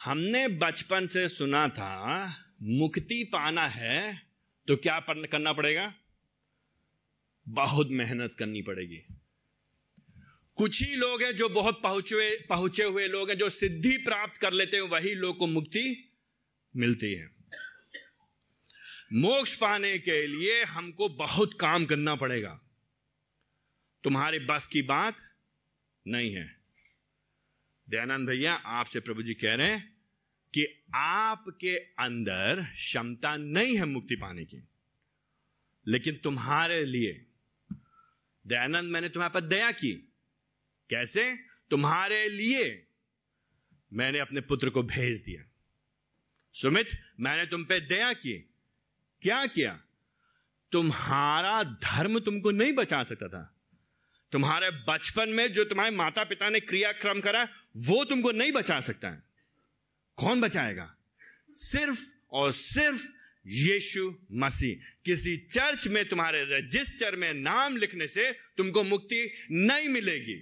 हमने बचपन से सुना था, मुक्ति पाना है तो क्या करना पड़ेगा? बहुत मेहनत करनी पड़ेगी। कुछ ही लोग हैं जो बहुत पहुँचे पहुँचे हुए लोग हैं जो सिद्धि प्राप्त कर लेते हैं, वही लोग को मुक्ति मिलती है। मोक्ष पाने के लिए हमको बहुत काम करना पड़ेगा। तुम्हारे बस की बात नहीं है। दयानंद भैया, आपसे प्रभु जी कह रहे हैं कि आपके अंदर क्षमता नहीं है मुक्ति पाने की। लेकिन तुम्हारे लिए, दयानंद, मैंने तुम्हारे पर दया की। कैसे? तुम्हारे लिए मैंने अपने पुत्र को भेज दिया। सुमित, मैंने तुम पे दया की। क्या किया? तुम्हारा धर्म तुमको नहीं बचा सकता था। तुम्हारे बचपन में जो तुम्हारे माता पिता ने क्रियाक्रम करा, वो तुमको नहीं बचा सकता है। कौन बचाएगा? सिर्फ़ और सिर्फ़ यीशु मसीह। किसी चर्च में तुम्हारे रजिस्टर में नाम लिखने से तुमको मुक्ति नहीं मिलेगी।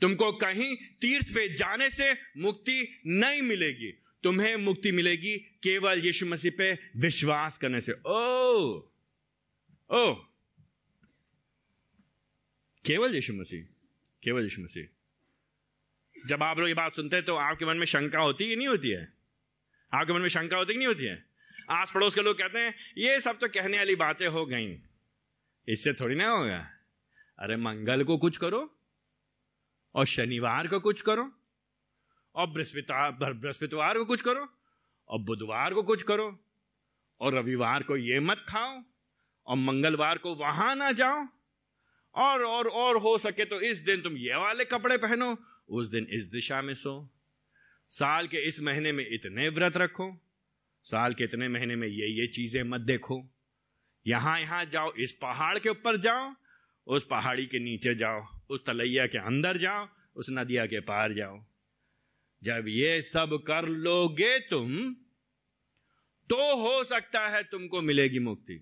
तुमको कहीं तीर्थ पे जाने से मुक्ति नहीं मिलेगी। तुम्हें मुक्ति मिलेगी केवल यीशु मसीह पे विश्वास करने से। ओ ओ केवल यीशु मसीह, केवल यीशु मसीह। जब आप लोग ये बात सुनते हैं तो आपके मन में शंका होती है नहीं होती है? आपके मन में शंका होती कि नहीं होती है? आस पड़ोस के लोग कहते हैं, ये सब तो कहने वाली बातें हो गई। इससे थोड़ी ना होगा। अरे मंगल को कुछ करो और शनिवार को कुछ करो और बृहस्पतिवार बृहस्पतिवार को कुछ करो और बुधवार को कुछ करो और रविवार को ये मत खाओ और मंगलवार को वहाँ ना जाओ और और और हो सके तो इस दिन तुम ये वाले कपड़े पहनो, उस दिन इस दिशा में सो। साल के इस महीने में इतने व्रत रखो, साल के इतने महीने में ये ये चीज़ें मत देखो। यहाँ यहाँ जाओ, इस पहाड़ के ऊपर जाओ, उस पहाड़ी के नीचे जाओ, उस तलैया के अंदर जाओ, उस नदिया के पार जाओ। जब ये सब कर लोगे तुम तो हो सकता है तुमको मिलेगी मुक्ति।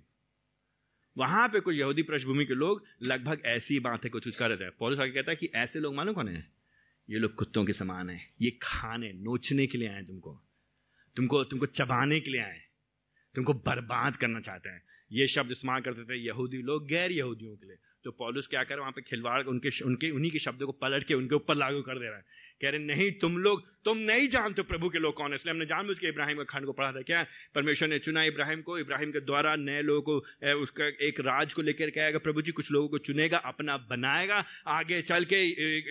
वहाँ पे कुछ यहूदी पृष्ठभूमि के लोग लगभग ऐसी बातें कुछ कुछ कर रहे थे पौलुस आगे कहता है कि ऐसे लोग मानो कौन है? ये लोग कुत्तों के समान है। ये खाने, नोचने के लिए आए तुमको। तुमको तुमको चबाने के लिए आए तुमको बर्बाद करना चाहते हैं। ये शब्द इस्तेमाल करते थे यहूदी लोग, गैर यहूदियों के लिए। तो पॉलुस क्या कर, वहाँ पे खिलवाड़, उनके उनके, उन्हीं के शब्दों को पलट के उनके ऊपर लागू कर दे रहा है। कह रहे, नहीं, तुम लोग, तुम नहीं जानते प्रभु के लोग कौन है। इसलिए हमने जानबूझ के इब्राहिम के खंड को पढ़ा था। क्या? परमेश्वर ने चुना इब्राहिम को, इब्राहिम के द्वारा नए लोगों को उसका एक राज को लेकर के आएगा प्रभु जी, कुछ लोगों को चुनेगा, अपना बनाएगा। आगे चल के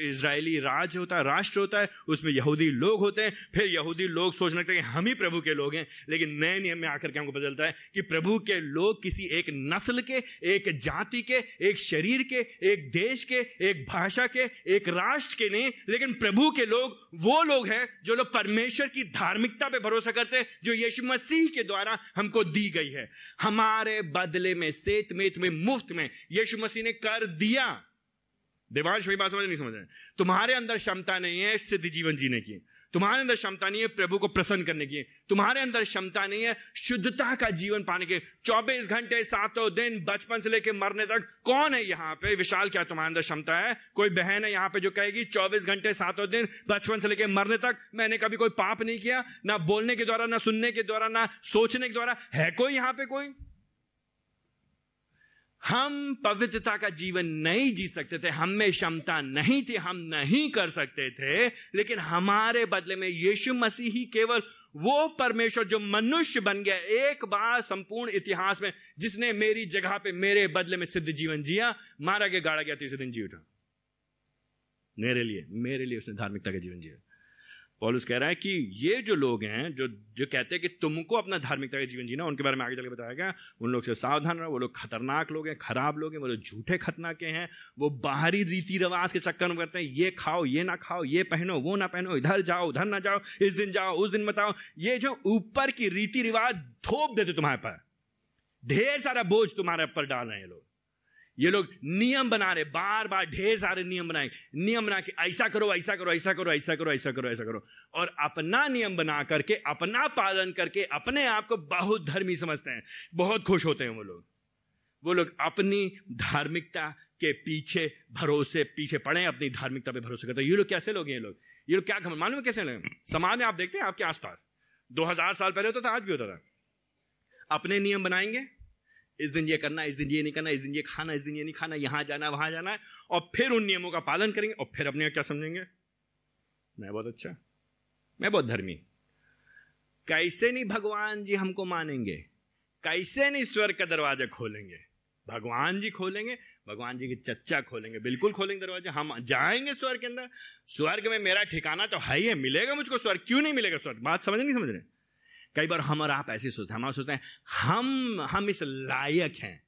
इसराइली राज होता है, राष्ट्र होता है, उसमें यहूदी लोग होते हैं। फिर यहूदी लोग सोचने लगते हैं हम ही प्रभु के लोग हैं। लेकिन नए नियम में आकर के हमको बदलता है कि प्रभु के लोग किसी एक नस्ल के, एक जाति के, एक शरीर के, एक देश के, एक भाषा के, एक राष्ट्र के नहीं, लेकिन प्रभु के लोग, वो लोग हैं जो लोग परमेश्वर की धार्मिकता पे भरोसा करते हैं, जो यीशु मसीह के द्वारा हमको दी गई है। हमारे बदले में, सेत में, मुफ़्त में यीशु मसीह ने कर दिया। देवांश मेरी बात समझ, नहीं समझ रहे तुम्हारे अंदर क्षमता नहीं है सिद्ध जीवन जीने की। तुम्हारे अंदर क्षमता नहीं है प्रभु को प्रसन्न करने की। तुम्हारे अंदर क्षमता नहीं है शुद्धता का जीवन पाने के। 24 घंटे, सातों दिन, बचपन से लेकर मरने तक कौन है यहाँ पे? विशाल, क्या तुम्हारे अंदर क्षमता है? कोई बहन है यहाँ पे जो कहेगी 24 घंटे, सातों दिन, बचपन से लेकर मरने तक मैंने कभी कोई पाप नहीं किया, ना बोलने के द्वारा, ना सुनने के द्वारा, ना सोचने के द्वारा। है कोई यहाँ पे कोई? हम पवित्रता का जीवन नहीं जी सकते थे, हम में क्षमता नहीं थी, हम नहीं कर सकते थे, लेकिन हमारे बदले में यीशु मसीह ही केवल वो परमेश्वर जो मनुष्य बन गया, एक बार संपूर्ण इतिहास में जिसने मेरी जगह पे मेरे बदले में सिद्ध जीवन जिया, मारा गया, गाड़ा गया, तीसरे दिन जी उठा। मेरे लिए मेरे लिए उसने धार्मिकता का जीवन जिया। पॉलुस कह रहा है कि ये जो लोग हैं, जो जो कहते हैं कि तुमको अपना धार्मिकता का जीवन जीना उनके बारे में आगे चल के बताया गया, उन लोग से सावधान रहो, वो लोग खतरनाक लोग हैं, खराब लोग हैं, वो लोग झूठे खतना के हैं, वो बाहरी रीति रिवाज के चक्कर में करते हैं, ये खाओ, ये ना खाओ, ये पहनो, वो ना पहनो, इधर जाओ, उधर ना जाओ, इस दिन जाओ, उस दिन बताओ, ये जो ऊपर की रीति रिवाज थोप देते तुम्हारे पर, ढेर सारा बोझ तुम्हारे ऊपर डाल रहे हैं लोग। ये लोग नियम बना रहे बार बार ढेर सारे नियम बनाए। नियम बना के ऐसा करो ऐसा करो ऐसा करो ऐसा करो ऐसा करो ऐसा करो। और अपना नियम बना करके, अपना पालन करके, अपने आप को बहुत धर्मी समझते हैं। बहुत खुश होते हैं वो लोग। वो लोग अपनी धार्मिकता के पीछे भरोसे, पीछे पड़े अपनी धार्मिकता पे भरोसे करते हैं। ये लोग कैसे लोग हैं ये लोग? ये लोग क्या मालूम है कैसे लोग समाज में आप देखते हैं, आपके आसपास। दो हज़ार साल पहले होता था, आज भी होता था। अपने नियम बनाएँगे इस दिन ये करना, इस दिन ये नहीं करना, इस दिन ये खाना, इस दिन ये नहीं खाना, यहाँ जाना, वहाँ जाना है और फिर उन नियमों का पालन करेंगे, और फिर अपने क्या समझेंगे? मैं बहुत अच्छा मैं बहुत धर्मी। कैसे नहीं भगवान जी हमको मानेंगे? कैसे नहीं स्वर्ग का दरवाज़ा खोलेंगे? भगवान जी खोलेंगे, भगवान जी की चच्चा खोलेंगे, बिल्कुल खोलेंगे दरवाज़ा। हम जाएँगे स्वर्ग के अंदर। स्वर्ग में मेरा ठिकाना तो है ही है, मिलेगा मुझको स्वर्ग, क्यों नहीं मिलेगा स्वर्ग? बात समझ नहीं समझ रहे? कई बार हम और आप ऐसे सोचते हैं, हम सोचते हैं, हम हम इस लायक हैं।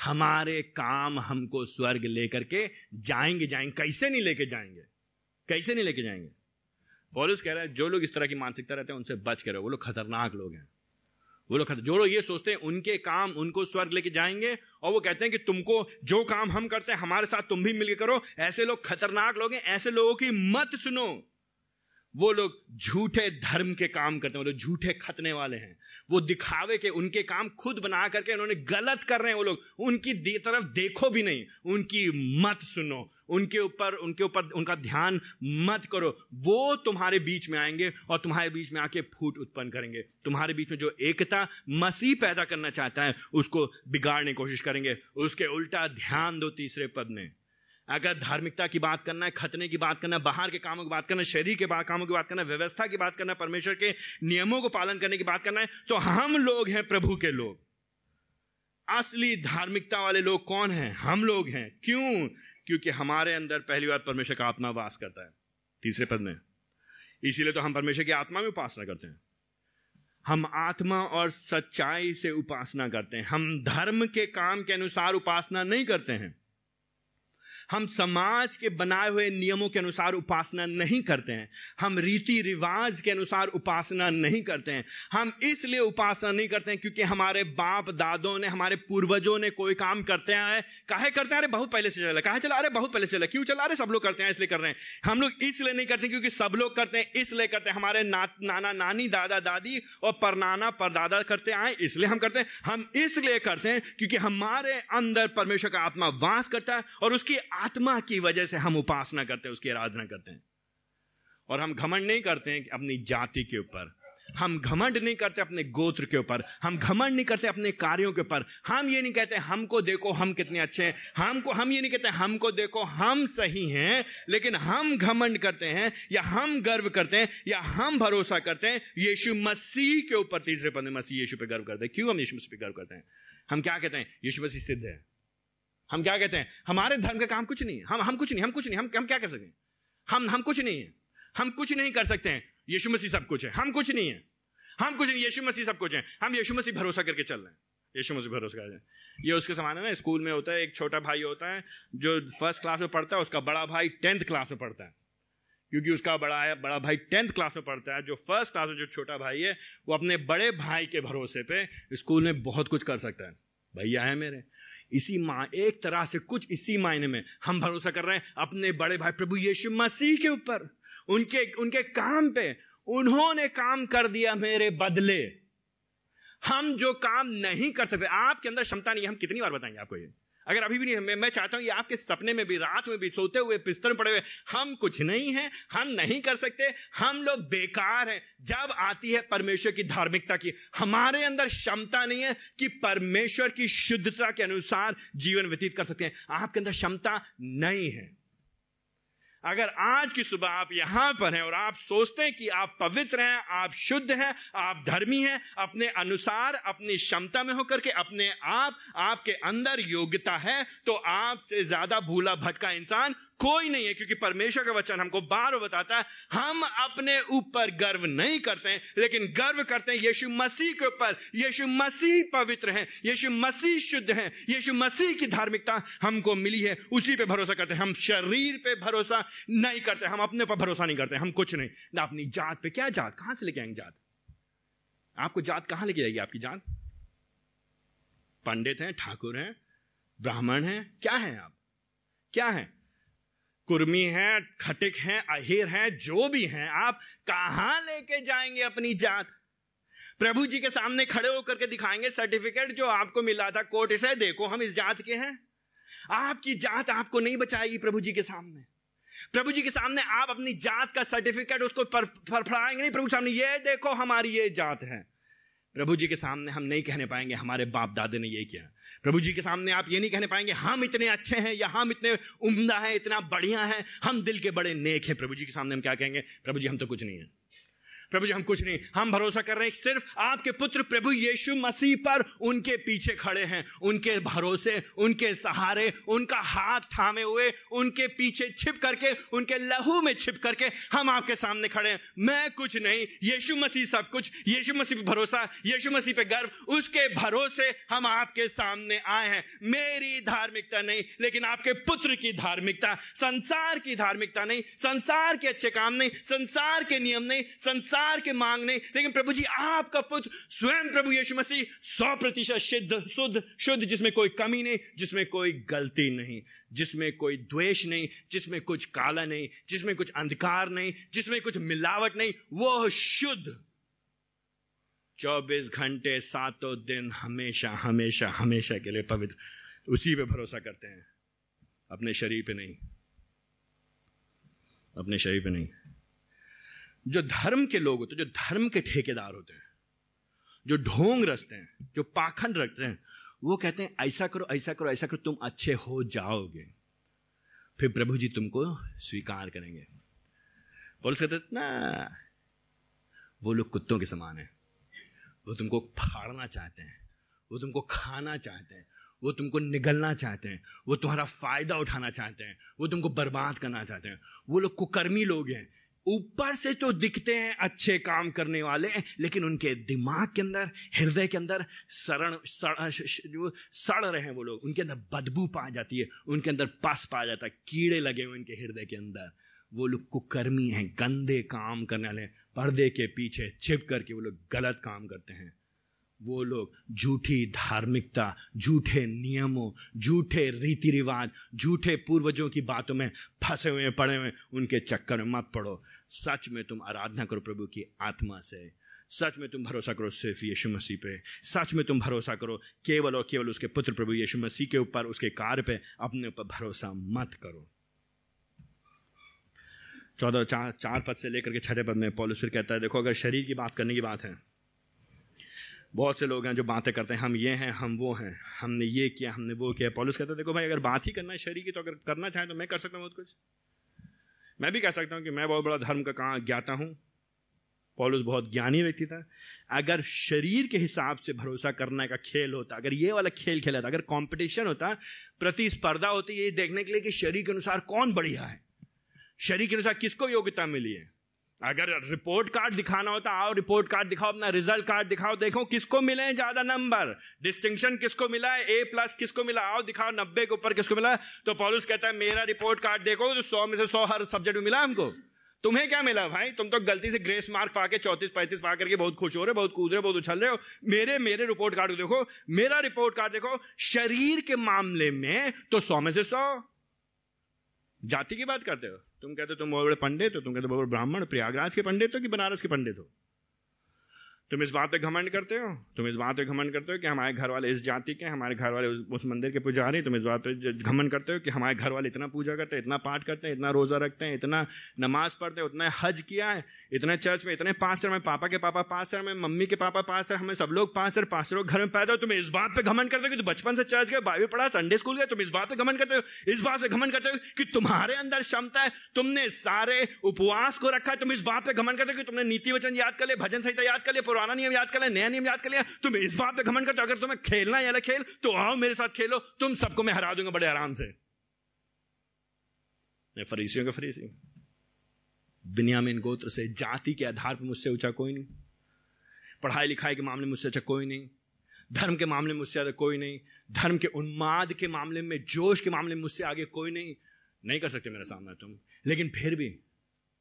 हमारे काम हमको स्वर्ग लेकर के जाएँगे जाएँगे। कैसे नहीं लेके जाएँगे? कैसे नहीं लेके जाएँगे? पॉलिस कह रहा है, जो लोग इस तरह की मानसिकता रहते हैं, उनसे बच कर रहो। वो लोग खतरनाक लोग हैं। वो लोग जो लोग ये सोचते हैं, उनके काम, उनको स्वर्ग लेके जाएँगे और वो कहते हैं कि तुमको जो काम हम करते हैं, हमारे साथ तुम भी मिलकर करो। ऐसे लोग खतरनाक लोग हैं, ऐसे लोगों की मत सुनो। वो लोग झूठे धर्म के काम करते हैं, वो लोग झूठे खतने वाले हैं। वो दिखावे के उनके काम खुद बना करके उन्होंने गलत कर रहे हैं वो लोग। उनकी तरफ़ देखो भी नहीं, उनकी मत सुनो, उनके ऊपर उनके ऊपर उनका ध्यान मत करो। वो तुम्हारे बीच में आएँगे और तुम्हारे बीच में आके फूट उत्पन्न करेंगे। तुम्हारे बीच में जो एकता मसीह पैदा करना चाहता है, उसको बिगाड़ने की कोशिश करेंगे। उसके उल्टा ध्यान दो तीसरे पद में। अगर धार्मिकता की बात करना है, खतने की बात करना है, बाहर के कामों की बात करना है शरीर के कामों की बात करना है, व्यवस्था की बात करना है, परमेश्वर के नियमों को पालन करने की बात करना है तो हम लोग हैं प्रभु के लोग। असली धार्मिकता वाले लोग कौन हैं? हम लोग हैं। क्यों? क्योंकि हमारे अंदर पहली बार परमेश्वर का आत्मा वास करता है। तीसरे पद में, इसीलिए तो हम परमेश्वर की आत्मा में उपासना करते हैं। हम आत्मा और सच्चाई से उपासना करते हैं। हम धर्म के काम के अनुसार उपासना नहीं करते हैं। हम समाज के बनाए हुए नियमों के अनुसार उपासना नहीं करते हैं। हम रीति रिवाज के अनुसार उपासना नहीं करते हैं। हम इसलिए उपासना नहीं करते हैं क्योंकि हमारे बाप दादों ने हमारे पूर्वजों ने कोई काम करते हैं काहे करते हैं? अरे बहुत पहले से चला। कहा चला? अरे बहुत पहले से चला। क्यों चला? अरे सब लोग करते हैं इसलिए कर रहे हैं। हम लोग इसलिए नहीं करते क्योंकि सब लोग करते हैं इसलिए करते हैं। हमारे ना, नाना नानी दादा दादी और परनाना परदादा करते आए इसलिए हम करते हैं। हम इसलिए करते हैं क्योंकि हमारे अंदर परमेश्वर का आत्मा वास करता है और उसकी आत्मा की वजह से हम उपासना करते हैं, उसकी आराधना करते हैं। और हम घमंड नहीं करते हैं अपनी जाति के ऊपर। हम घमंड नहीं करते अपने गोत्र के ऊपर। हम घमंड नहीं करते अपने कार्यों के ऊपर। हम ये नहीं कहते, हमको देखो, हम कितने अच्छे हैं। हमको, हम ये नहीं कहते, हमको देखो, हम सही हैं। लेकिन हम घमंड करते हैं, या हम गर्व करते हैं, या हम भरोसा करते हैं, यीशु मसीह के ऊपर। तीसरे पद मसीह यीशु पे गर्व करते हैं। क्यों हम यीशु मसीह पे गर्व करते हैं? हम क्या कहते हैं? यीशु मसीह सिद्ध है। हम क्या कहते हैं? हमारे धर्म का काम कुछ नहीं है। हम हम कुछ नहीं, हम कुछ नहीं, हम हम क्या कर सकते हैं हम हम कुछ नहीं है। हम कुछ नहीं कर सकते हैं। यीशु मसीह सब कुछ है। हम कुछ नहीं है। हम कुछ नहीं, यीशु मसीह सब कुछ है। हम यीशु मसीह भरोसा करके चल रहे हैं। यीशु मसीह भरोसा कर रहे हैं। ये उसके समान है ना स्कूल में होता है, एक छोटा भाई होता है, जो फ़र्स्ट क्लास में पढ़ता है, उसका बड़ा भाई टेंथ क्लास में पढ़ता है। क्योंकि उसका बड़ा है, बड़ा भाई टेंथ क्लास में पढ़ता है। जो फ़र्स्ट क्लास में जो छोटा भाई है, वो अपने बड़े भाई के भरोसे पे स्कूल में बहुत कुछ कर सकता है। भैया है मेरे। इसी मा, एक तरह से कुछ इसी मायने में हम भरोसा कर रहे हैं अपने बड़े भाई प्रभु यीशु मसीह के ऊपर। उनके उनके काम पे उन्होंने काम कर दिया मेरे बदले। हम जो काम नहीं कर सकते, आपके अंदर क्षमता नहीं है, हम कितनी बार बताएँगे आपको ये? अगर अभी भी नहीं मैं, चाहता हूँ ये आपके सपने में भी रात में भी सोते हुए बिस्तर पड़े हुए हम कुछ नहीं हैं हम नहीं कर सकते हम लोग बेकार हैं। जब आती है परमेश्वर की धार्मिकता की हमारे अंदर क्षमता नहीं है कि परमेश्वर की शुद्धता के अनुसार जीवन व्यतीत कर सकते हैं। आपके अंदर क्षमता नहीं है। अगर आज की सुबह आप यहाँ पर हैं और आप सोचते हैं कि आप पवित्र हैं, आप शुद्ध हैं, आप धर्मी हैं, अपने अनुसार, अपनी क्षमता में होकर के, अपने आप, आपके अंदर योग्यता है तो आपसे ज़्यादा भूला भटका इंसान कोई नहीं है, क्योंकि परमेश्वर का वचन हमको बार बताता है, हम अपने ऊपर गर्व नहीं करते हैं, लेकिन गर्व करते हैं यीशु मसीह के ऊपर। यीशु मसीह पवित्र है, यीशु मसीह शुद्ध है, यीशु मसीह की धार्मिकता हमको मिली है, उसी पे भरोसा करते हैं। हम शरीर पे भरोसा नहीं करते, हम अपने पर भरोसा नहीं करते, हम कुछ नहीं। ना अपनी जात पे, क्या जात? कहाँ से लेके आएँगे जात? आपको जात कहाँ लेके जाएगी आपकी जात? पंडित हैं, ठाकुर हैं, ब्राह्मण हैं, क्या हैं आप? क्या हैं? कुर्मी हैं, खटिक हैं, अहिर हैं, जो भी हैं, आप कहाँ लेके जाएँगे अपनी जात? प्रभु जी के सामने खड़े होकर के दिखाएँगे सर्टिफिकेट जो आपको मिला था, कोर्ट से, देखो हम इस जात के हैं। आपकी जात आपको नहीं बचाएगी प्रभु जी के सामने। प्रभु जी के सामने आप अपनी जात का सर्टिफिकेट उसको फड़फड़ाएँगे नहीं, प्रभु के सामने, ये देखो हमारी ये जात है। प्रभु जी के सामने हम नहीं कहने पाएँगे, हमारे बाप दादे ने ये किया। प्रभु जी के सामने आप ये नहीं कहने पाएँगे, हम इतने अच्छे हैं या हम इतने उम्दा हैं, इतना बढ़िया हैं, हम दिल के बड़े नेक हैं। प्रभु जी के सामने हम क्या कहेंगे? प्रभु जी, हम तो कुछ नहीं है। प्रभु जी, हम कुछ नहीं, हम भरोसा कर रहे हैं, सिर्फ़ आपके पुत्र प्रभु यीशु मसीह पर उनके पीछे खड़े हैं, उनके भरोसे, उनके सहारे, उनका हाथ थामे हुए, उनके पीछे छिप करके, उनके लहू में छिप करके हम आपके सामने खड़े हैं। मैं कुछ नहीं, यीशु मसीह सब कुछ, यीशु मसीह पर भरोसा, यीशु मसीह पे गर्व, उसके भरोसे हम आपके सामने आए हैं। मेरी धार्मिकता नहीं, लेकिन आपके पुत्र की धार्मिकता, संसार की धार्मिकता नहीं, संसार के अच्छे काम नहीं, संसार के नियम नहीं, संसार संसार के मांग नहीं लेकिन प्रभु जी, आपका पुत्र स्वयं प्रभु यीशु मसीह सौ प्रतिशत शुद्ध शुद्ध शुद्ध, जिसमें कोई कमी नहीं, जिसमें कोई गलती नहीं, जिसमें कोई द्वेष नहीं, जिसमें कुछ काला नहीं, जिसमें कुछ अंधकार नहीं, जिसमें कुछ मिलावट नहीं, वो शुद्ध। चौबीस घंटे, सातों दिन हमेशा हमेशा हमेशा के लिए पवित्र, उसी पे भरोसा करते हैं। अपने शरीर पे नहीं। अपने शरीर पे नहीं। जो धर्म के लोग होते हैं, जो धर्म के ठेकेदार होते हैं, जो ढोंग रचते हैं, जो पाखंड रखते हैं, वो कहते हैं, ऐसा करो ऐसा करो ऐसा करो, तुम अच्छे हो जाओगे। फिर प्रभु जी तुमको स्वीकार करेंगे। बोल सकते ना, वो लोग कुत्तों के समान है। वो तुमको फाड़ना चाहते हैं, वो तुमको खाना चाहते हैं, वो तुमको निगलना चाहते हैं, वो तुम्हारा फ़ायदा उठाना चाहते हैं, वो तुमको बर्बाद करना चाहते हैं। वो लोग कुकर्मी लोग हैं ऊपर से तो दिखते हैं अच्छे काम करने वाले, लेकिन उनके दिमाग के अंदर, हृदय के अंदर सरण जो सड़ रहे हैं वो लोग, उनके अंदर बदबू पा जाती है, उनके अंदर पस पा जाता है, कीड़े लगे हुए उनके हृदय के अंदर। वो लोग कुकर्मी हैं, गंदे काम करने वाले पर्दे के पीछे छिप करके वो लोग गलत काम करते हैं। वो लोग झूठी धार्मिकता, झूठे नियमों, झूठे रीति रिवाज झूठे पूर्वजों की बातों में फंसे हुए, पड़े हुए, उनके चक्कर में मत पड़ो। सच में तुम आराधना करो प्रभु की आत्मा से। सच में तुम भरोसा करो सिर्फ़ यीशु मसीह पे। सच में तुम भरोसा करो केवल और केवल उसके पुत्र प्रभु यीशु मसीह के ऊपर, उसके कार्य पे अपने ऊपर भरोसा मत करो। चौदह, चार चार पद से लेकर के छठे पद में पॉलिस फिर कहता है, देखो, अगर शरीर की बात करने की बात है बहुत से लोग हैं जो बातें करते हैं, हम ये हैं, हम वो हैं, हमने ये किया, हमने वो किया। पॉलिस कहता है, देखो भाई, अगर बात ही करना है शरीर की तो अगर करना चाहें तो मैं कर सकता हूँ बहुत कुछ। मैं भी कह सकता हूँ कि मैं बहुत बड़ा धर्म का कहाँ ज्ञाता हूँ। पॉलुस बहुत ज्ञानी व्यक्ति था। अगर शरीर के हिसाब से भरोसा करने का खेल होता, अगर ये वाला खेल खेला था, अगर कंपटीशन होता, प्रतिस्पर्धा होती ये देखने के लिए कि शरीर के अनुसार कौन बढ़िया है? शरीर के अनुसार किसको योग्यता मिली है? अगर रिपोर्ट कार्ड दिखाना होता आओ रिपोर्ट कार्ड दिखाओ, अपना रिज़ल्ट कार्ड दिखाओ, देखो किसको मिले हैं ज़्यादा नंबर डिस्टिंक्शन किसको मिला है? ए प्लस किसको मिला? आओ दिखाओ नब्बे के ऊपर किसको मिला तो पॉलिस कहता है, मेरा रिपोर्ट कार्ड देखो तो सौ में से सौ हर सब्जेक्ट में मिला हमको। तुम्हें क्या मिला भाई? तुम तो गलती से ग्रेस मार्क पाके चौतीस, पैंतीस पा करके बहुत खुश हो रहे हो, बहुत कूद रहे हो, बहुत उछल रहे हो। मेरे मेरे रिपोर्ट कार्ड को देखो, मेरा रिपोर्ट कार्ड देखो, शरीर के मामले में तो सौ में से सौ। जाति की बात करते हो? तुम कहते हो तुम बहुत बड़े पंडित हो, तुम कहते हो बहुत ब्राह्मण प्रयागराज के पंडित हो कि बनारस के पंडित हो? तुम इस बात पे घमंड करते हो? तुम इस बात पे घमंड करते हो कि हमारे घर वाले इस जाति के हमारे घर वाले उस मंदिर के पुजारी? तुम इस बात पे घमंड करते हो कि हमारे घर वाले इतना पूजा करते हैं, इतना पाठ करते हैं, इतना रोजा रखते हैं, इतना नमाज़ पढ़ते हैं, उतना हज किया है, इतने चर्च में, इतने पास्टर में, पापा के पापा पास्टर में, मम्मी के पापा पास्टर, हमें सब लोग पास्टर पास्टर घर में पैदा हो, तुम इस बात पर घमंड करते हो कि बचपन से चर्च गए बाइबल पढ़ा संडे स्कूल गए, तुम इस बात पे घमंड करते हो, इस बात पे घमंड करते हो कि तुम्हारे अंदर क्षमता है, तुमने सारे उपवास को रखा है, तुम इस बात पे घमंड करते हो कि तुमने नीति वचन याद कर लिया भजन संहिता याद कर लिया पुराना नियम याद कर लिया, नया नियम याद कर लिया। तुम इस बात पे घमंड करते अगर तुम्हें खेलना है खेल तो आओ मेरे साथ खेलो, तुम सबको मैं हरा दूँगा बड़े आराम से। फरीसियों के फरीसी बिनियामिन गोत्र से, जाति के आधार पर मुझसे ऊँचा कोई नहीं। पढ़ाई लिखाई के मामले में मुझसे अच्छा कोई नहीं। धर्म के मामले में मुझसे ज़्यादा कोई नहीं। धर्म के उन्माद के मामले में, जोश के मामले में मुझसे आगे कोई नहीं। नहीं कर सकते मेरे सामने तुम। लेकिन फिर भी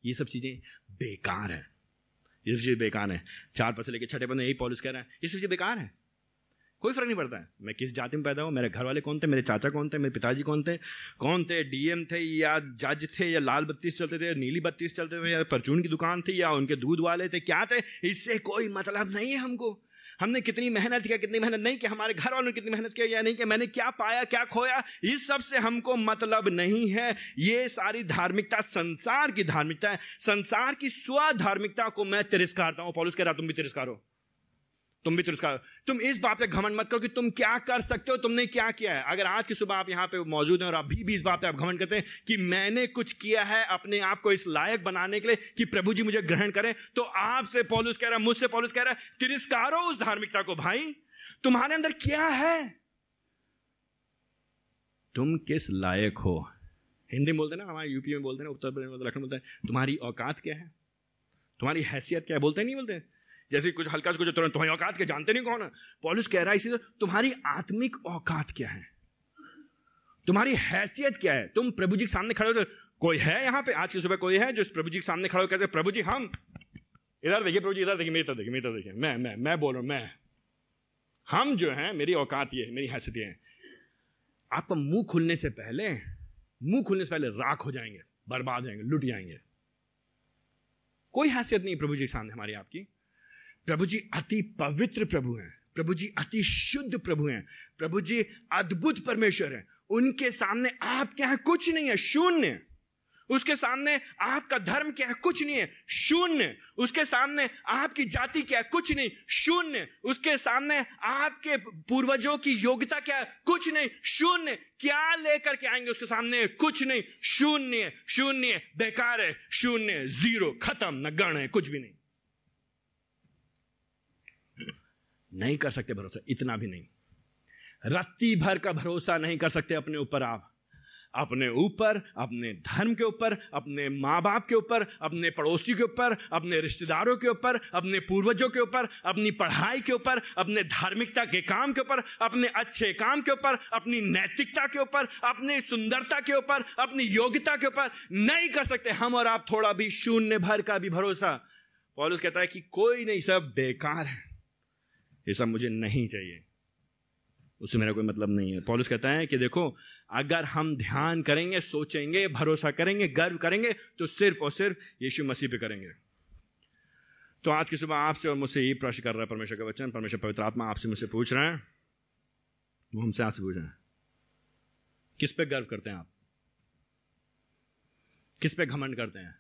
ये सब चीज़ें बेकार है। ये चीज़ बेकार है। चार पैसे लेके छठे बंदे यही पॉलिस कह रहे हैं। ये सब चीज़ बेकार है। कोई फ़र्क नहीं पड़ता है। मैं किस जाति में पैदा हूँ? मेरे घर वाले कौन थे? मेरे चाचा कौन थे? मेरे पिताजी कौन थे? कौन थे? डीएम थे या जज थे या लाल बत्तीस चलते थे नीली बत्तीस चलते थे या परचून की दुकान थी या उनके दूध वाले थे? क्या थे? इससे कोई मतलब नहीं है हमको। हमने कितनी मेहनत किया कितनी मेहनत नहीं किया हमारे घर वालों ने कितनी मेहनत किया या नहीं किया मैंने क्या पाया, क्या खोया, इस सबसे हमको मतलब नहीं है। ये सारी धार्मिकता, संसार की धार्मिकता है। संसार की स्व धार्मिकता को मैं तिरस्कारता हूँ। पॉलिस कह रहा तुम भी तिरस्कार हो। तुम भी तिरस्कार तुम इस बात पे घमंड मत करो कि तुम क्या कर सकते हो, तुमने क्या किया है। अगर आज की सुबह आप यहाँ पे मौजूद हैं और अभी भी इस बात पे आप घमंड करते हैं कि मैंने कुछ किया है अपने आप को इस लायक बनाने के लिए कि प्रभु जी मुझे ग्रहण करें तो आपसे पॉलुस कह रहा है, मुझसे पॉलुस कह रहा है, तिरस्कारो उस धार्मिकता को भाई। तुम्हारे अंदर क्या है? तुम किस लायक हो? हिंदी बोलते ना, हमारे यूपी में बोलते ना, उत्तर प्रदेश में बोलते हैं तुम्हारी औकात क्या है? तुम्हारी हैसियत क्या है? बोलते नहीं बोलते? जैसे कुछ हल्का से कुछ तुरंत तुम्हारी औकात के जानते नहीं कौन है? पॉलिस कह रहा है इसी तुम्हारी आत्मिक औकात क्या है? तुम्हारी हैसियत क्या है? तुम प्रभु जी के सामने खड़े हो कोई है यहाँ पे? आज की सुबह कोई है जो प्रभु जी के सामने खड़े हो, कहते प्रभु जी, हम इधर देखिए, प्रभु जी, इधर देखिए, मेरी तरफ़ देखिए, मेरी तरफ़ देखिए, मैं मैं मैं बोल रहा मैं। हम जो है, मेरी औकात ये है, मेरी हैसियत ये है। आपका मुँह खुलने से पहले, मुँह खुलने से पहले राख हो जाएँगे, बर्बाद हो जाएँगे, लुट जाएँगे। कोई हैसियत नहीं प्रभु जी के सामने हमारी आपकी। प्रभु जी अति पवित्र प्रभु हैं। प्रभु जी अति शुद्ध प्रभु हैं। प्रभु जी अद्भुत परमेश्वर हैं। उनके सामने आप क्या है कुछ नहीं है, शून्य। उसके सामने आपका धर्म क्या है कुछ नहीं है, शून्य। उसके सामने आपकी जाति क्या है कुछ नहीं, शून्य। उसके सामने आपके पूर्वजों की योग्यता क्या है कुछ नहीं, शून्य। क्या लेकर के आएँगे उसके सामने? कुछ नहीं, शून्य। शून्य, बेकार है, शून्य, ज़ीरो, खत्म, न गण है, कुछ भी नहीं। नहीं कर सकते भरोसा इतना भी नहीं रत्ती भर का भरोसा नहीं कर सकते अपने ऊपर आप अपने ऊपर अपने धर्म के ऊपर अपने माँ बाप के ऊपर अपने पड़ोसी के ऊपर अपने रिश्तेदारों के ऊपर अपने पूर्वजों के ऊपर अपनी पढ़ाई के ऊपर अपने धार्मिकता के काम के ऊपर अपने अच्छे काम के ऊपर अपनी नैतिकता के ऊपर अपनी सुंदरता के ऊपर अपनी योग्यता के ऊपर नहीं कर सकते हम और आप थोड़ा भी शून्य भर का भी भरोसा पॉलिस कहता है कि कोई नहीं सब बेकार है ये सब मुझे नहीं चाहिए। उससे मेरा कोई मतलब नहीं है। पॉलिस कहता है कि देखो, अगर हम ध्यान करेंगे, सोचेंगे, भरोसा करेंगे, गर्व करेंगे तो सिर्फ़ और सिर्फ़ यीशु मसीह पे करेंगे। तो आज की सुबह आपसे और मुझसे यही प्रश्न कर रहा है, परमेश्वर का वचन, परमेश्वर पवित्र आत्मा आपसे मुझसे पूछ रहे हैं। वो हमसे आपसे पूछ रहे हैं। किस पे गर्व करते हैं आप? किस पे घमंड करते हैं?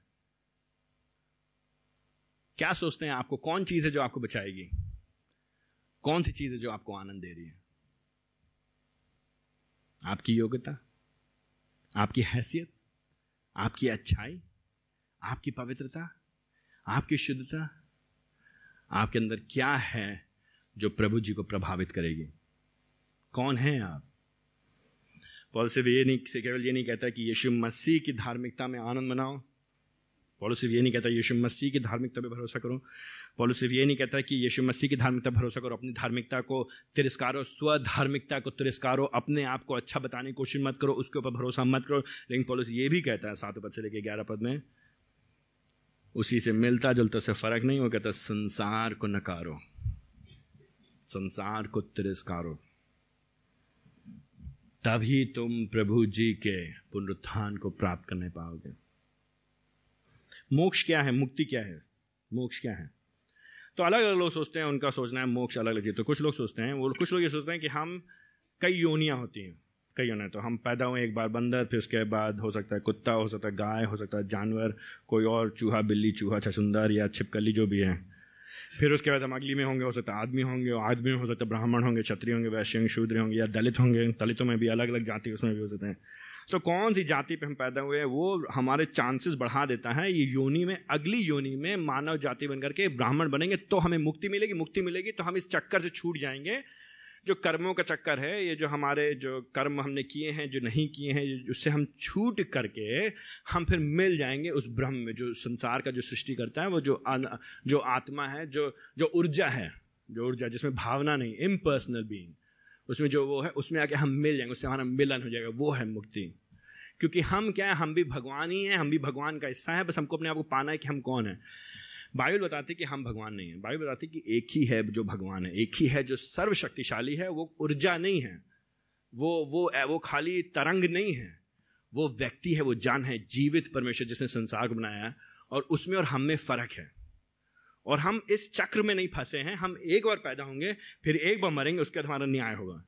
क्या सोचते हैं आपको? कौन चीज़ है जो आपको बचाएगी? कौन सी चीज़ है जो आपको आनंद दे रही है? आपकी योग्यता? आपकी हैसियत? आपकी अच्छाई? आपकी पवित्रता? आपकी शुद्धता? आपके अंदर क्या है जो प्रभु जी को प्रभावित करेगी? कौन है आप? पॉल सिर्फ़ ये नहीं केवल ये नहीं कहता कि यीशु मसीह की धार्मिकता में आनंद मनाओ। पॉलो सिर्फ़ ये नहीं कहता, यीशु मसीह की धार्मिकता पर भरोसा करो। पॉलो सिर्फ़ ये नहीं कहता कि यीशु मसीह की धार्मिकता भरोसा करो, अपनी धार्मिकता को तिरस्कारो, स्वधार्मिकता को तिरस्कारो, अपने आप को अच्छा बताने की कोशिश मत करो, उसके ऊपर भरोसा मत करो। लेकिन पॉलिस ये भी कहता है सात पद से लेकर ग्यारह पद में, उसी से मिलता जुलता से फ़र्क नहीं, वो कहता संसार को नकारो, संसार को तिरस्कारो। तभी तुम प्रभु जी के पुनरुत्थान को प्राप्त करने पाओगे। मोक्ष क्या है? मुक्ति क्या है? मोक्ष क्या है? तो अलग अलग लोग सोचते हैं, उनका सोचना है, मोक्ष अलग अलग चीज़। तो कुछ लोग सोचते हैं, वो कुछ लोग ये सोचते हैं कि हम कई योनियाँ होती हैं, कई योनियाँ। तो हम पैदा हुए एक बार बंदर, फिर उसके बाद हो सकता है कुत्ता, हो सकता है गाय, हो सकता है जानवर, कोई और चूहा, बिल्ली, चूहा छसुंदर या छिपकली जो भी है। फिर उसके बाद हम अगली में होंगे, हो सकता है आदमी होंगे, और आदमी में हो सकता है ब्राह्मण होंगे, क्षत्रिय होंगे, वैश्य होंगे, शूद्र होंगे या दलित होंगे। दलितों में भी अलग अलग जाति, उसमें भी हो सकते हैं। तो कौन सी जाति पे हम पैदा हुए हैं, वो हमारे चांसेस बढ़ा देता है। ये योनि में, अगली योनि में मानव जाति बनकर के ब्राह्मण बनेंगे तो हमें मुक्ति मिलेगी मुक्ति मिलेगी तो हम इस चक्कर से छूट जाएँगे। जो कर्मों का चक्कर है, ये जो हमारे जो कर्म हमने किए हैं, जो नहीं किए हैं उससे हम छूट करके हम फिर मिल जाएँगे उस ब्रह्म में, जो संसार का जो सृष्टि करता है, वो जो जो आत्मा है, जो जो ऊर्जा है, जो ऊर्जा जिसमें भावना नहीं इम्पर्सनल बीइंग उसमें जो वो है, उसमें आके हम मिल जाएँगे, उससे हमारा मिलन हो जाएगा। वो है मुक्ति। क्योंकि हम क्या है? हम भी भगवान ही हैं, हम भी भगवान का हिस्सा है, बस हमको अपने आप को पाना है कि हम कौन है। बाइबल बताते कि हम भगवान नहीं है। बाइबल बताते कि एक ही है जो भगवान है। एक ही है जो सर्वशक्तिशाली है, वो ऊर्जा नहीं है। वो वो वो खाली तरंग नहीं है। वो व्यक्ति है, वो जान है, जीवित परमेश्वर जिसने संसार को बनाया है, और उसमें और हम में फ़र्क है। और हम इस चक्र में नहीं फंसे हैं, हम एक बार पैदा होंगे, फिर एक बार मरेंगे, उसके बाद हमारा न्याय होगा।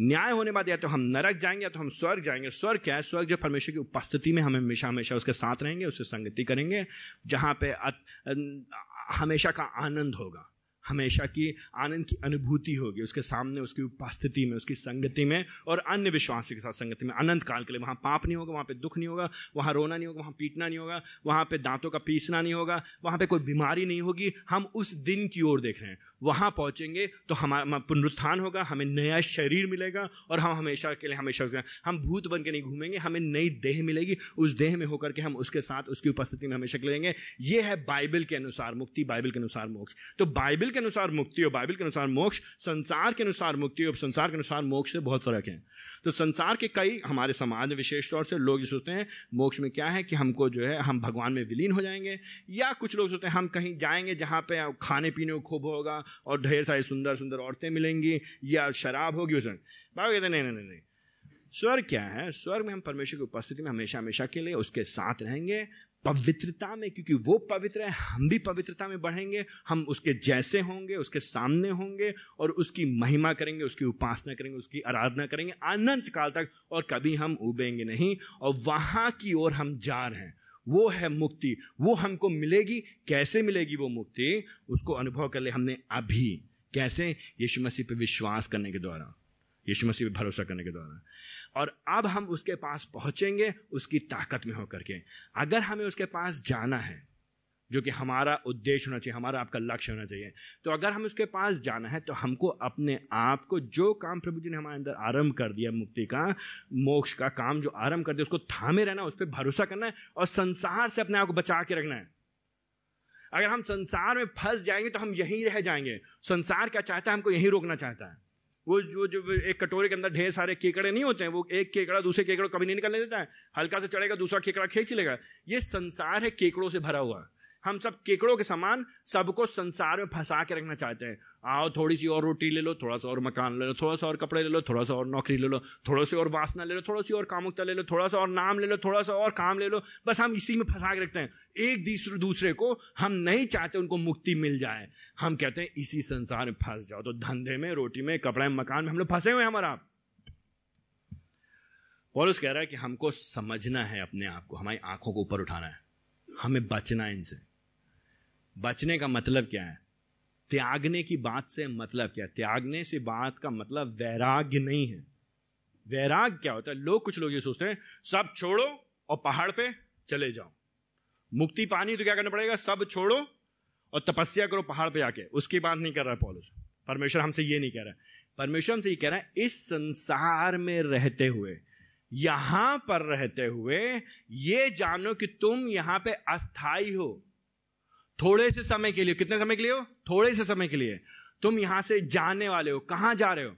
न्याय होने बाद या तो हम नरक जाएँगे या तो हम स्वर्ग जाएँगे। स्वर्ग क्या है? स्वर्ग जो परमेश्वर की उपस्थिति में हम हमेशा हमेशा उसके साथ रहेंगे, उससे संगति करेंगे, जहाँ पे हमेशा का आनंद होगा। हमेशा की आनंद की अनुभूति होगी, उसके सामने, उसकी उपस्थिति में, उसकी संगति में और अन्य विश्वासी के साथ संगति में। अनंत काल के लिए वहाँ पाप नहीं होगा, वहाँ पे दुख नहीं होगा, वहाँ रोना नहीं होगा, वहाँ पीटना नहीं होगा, वहाँ पे दांतों का पीसना नहीं होगा, वहाँ पे कोई बीमारी नहीं होगी। हम उस दिन की ओर देख रहे हैं। वहाँ पहुँचेंगे तो हमारा पुनरुत्थान होगा, हमें नया शरीर मिलेगा और हम हमेशा के लिए हमेशा हम भूत बन के नहीं घूमेंगे, हमें नई देह मिलेगी। उस देह में होकर के हम उसके साथ, उसकी उपस्थिति में हमेशा लेंगे ये है बाइबल के अनुसार मुक्ति, बाइबल के अनुसार मोक्ष। तो बाइबल के अनुसार मुक्ति और बाइबल के अनुसार मोक्ष, संसार के अनुसार मुक्ति और संसार के अनुसार मोक्ष से बहुत फ़र्क है। तो संसार के कई हमारे समाज में विशेष तौर से लोग सोचते हैं, मोक्ष में क्या है कि हमको जो है, हम भगवान में विलीन हो जाएँगे, या कुछ लोग सोचते हैं, हम कहीं जाएँगे जहाँ पे खाने पीने को खूब होगा और ढेर सारी सुंदर सुंदर औरतें मिलेंगी, या शराब होगी उसमें बाबा कहते नहीं नहीं नहीं। स्वर्ग क्या है? स्वर्ग में हम परमेश्वर की उपस्थिति में हमेशा हमेशा के लिए उसके साथ रहेंगे पवित्रता में, क्योंकि वो पवित्र है, हम भी पवित्रता में बढ़ेंगे, हम उसके जैसे होंगे, उसके सामने होंगे, और उसकी महिमा करेंगे, उसकी उपासना करेंगे, उसकी आराधना करेंगे, अनंत काल तक, और कभी हम उबेंगे नहीं, और वहाँ की ओर हम जा रहे हैं। वो है मुक्ति, वो हमको मिलेगी, कैसे मिलेगी वो मुक्ति, उसको अनुभव कर ले हमने अभी। कैसे? यीशु मसीह पर विश्वास करने के द्वारा। यीशु मसीह पे भरोसा करने के द्वारा। और अब हम उसके पास पहुँचेंगे, उसकी ताकत में होकर के। अगर हमें उसके पास जाना है, जो कि हमारा उद्देश्य होना चाहिए, हमारा आपका लक्ष्य होना चाहिए तो अगर हम उसके पास जाना है तो हमको अपने आप को जो काम प्रभु जी ने हमारे अंदर आरंभ कर दिया मुक्ति का, मोक्ष का काम जो आरंभ कर दिया, उसको थामे रहना, उस पर भरोसा करना है और संसार से अपने आप को बचा के रखना है। अगर हम संसार में फंस जाएँगे तो हम यहीं रह जाएँगे। संसार क्या चाहता है, हमको यहीं रोकना चाहता है। वो जो जो एक कटोरे के अंदर ढेर सारे केकड़े नहीं होते हैं, वो एक केकड़ा दूसरे केकड़ों कभी नहीं निकलने देता है। हल्का से चढ़ेगा, दूसरा केकड़ा खींच लेगा। ये संसार है केकड़ों से भरा हुआ। हम सब केकड़ों के समान सबको संसार में फंसा के रखना चाहते हैं। आओ थोड़ी सी और रोटी ले लो थोड़ा सा और मकान ले लो थोड़ा सा और कपड़े ले लो थोड़ा सा और नौकरी ले लो थोड़ा सी और वासना ले लो थोड़ा सी और कामुकता ले लो थोड़ा सा और नाम ले लो थोड़ा सा और काम ले लो। बस हम इसी में फंसा के रखते हैं। एक दूसरे दूसरे को हम नहीं चाहते उनको मुक्ति मिल जाए। हम कहते हैं, इसी संसार में फंस जाओ। तो धंधे में, रोटी में, कपड़े में मकान में हम लोग फंसे हुए हमारा। पॉलिस कह रहा है कि हमको समझना है अपने आप को। हमारी आँखों को ऊपर उठाना है। हमें बचना है इनसे। बचने का मतलब क्या है? त्यागने की बात से मतलब क्या है? त्यागने से बात का मतलब वैराग्य नहीं है। वैराग क्या होता है? लोग कुछ लोग ये सोचते हैं, सब छोड़ो और पहाड़ पे चले जाओ। मुक्ति पानी तो क्या करना पड़ेगा? सब छोड़ो और तपस्या करो पहाड़ पे जाके उसकी बात नहीं कर रहा है पॉलिस। परमेश्वर हमसे ये नहीं कह रहा है। परमेश्वर हमसे ये कह रहा है, इस संसार में रहते हुए, यहाँ पर रहते हुए, ये जानो कि तुम यहाँ पे अस्थाई हो। थोड़े से समय के लिए, कितने समय के लिए हो? थोड़े से समय के लिए। तुम यहाँ से जाने वाले हो। कहाँ जा रहे हो?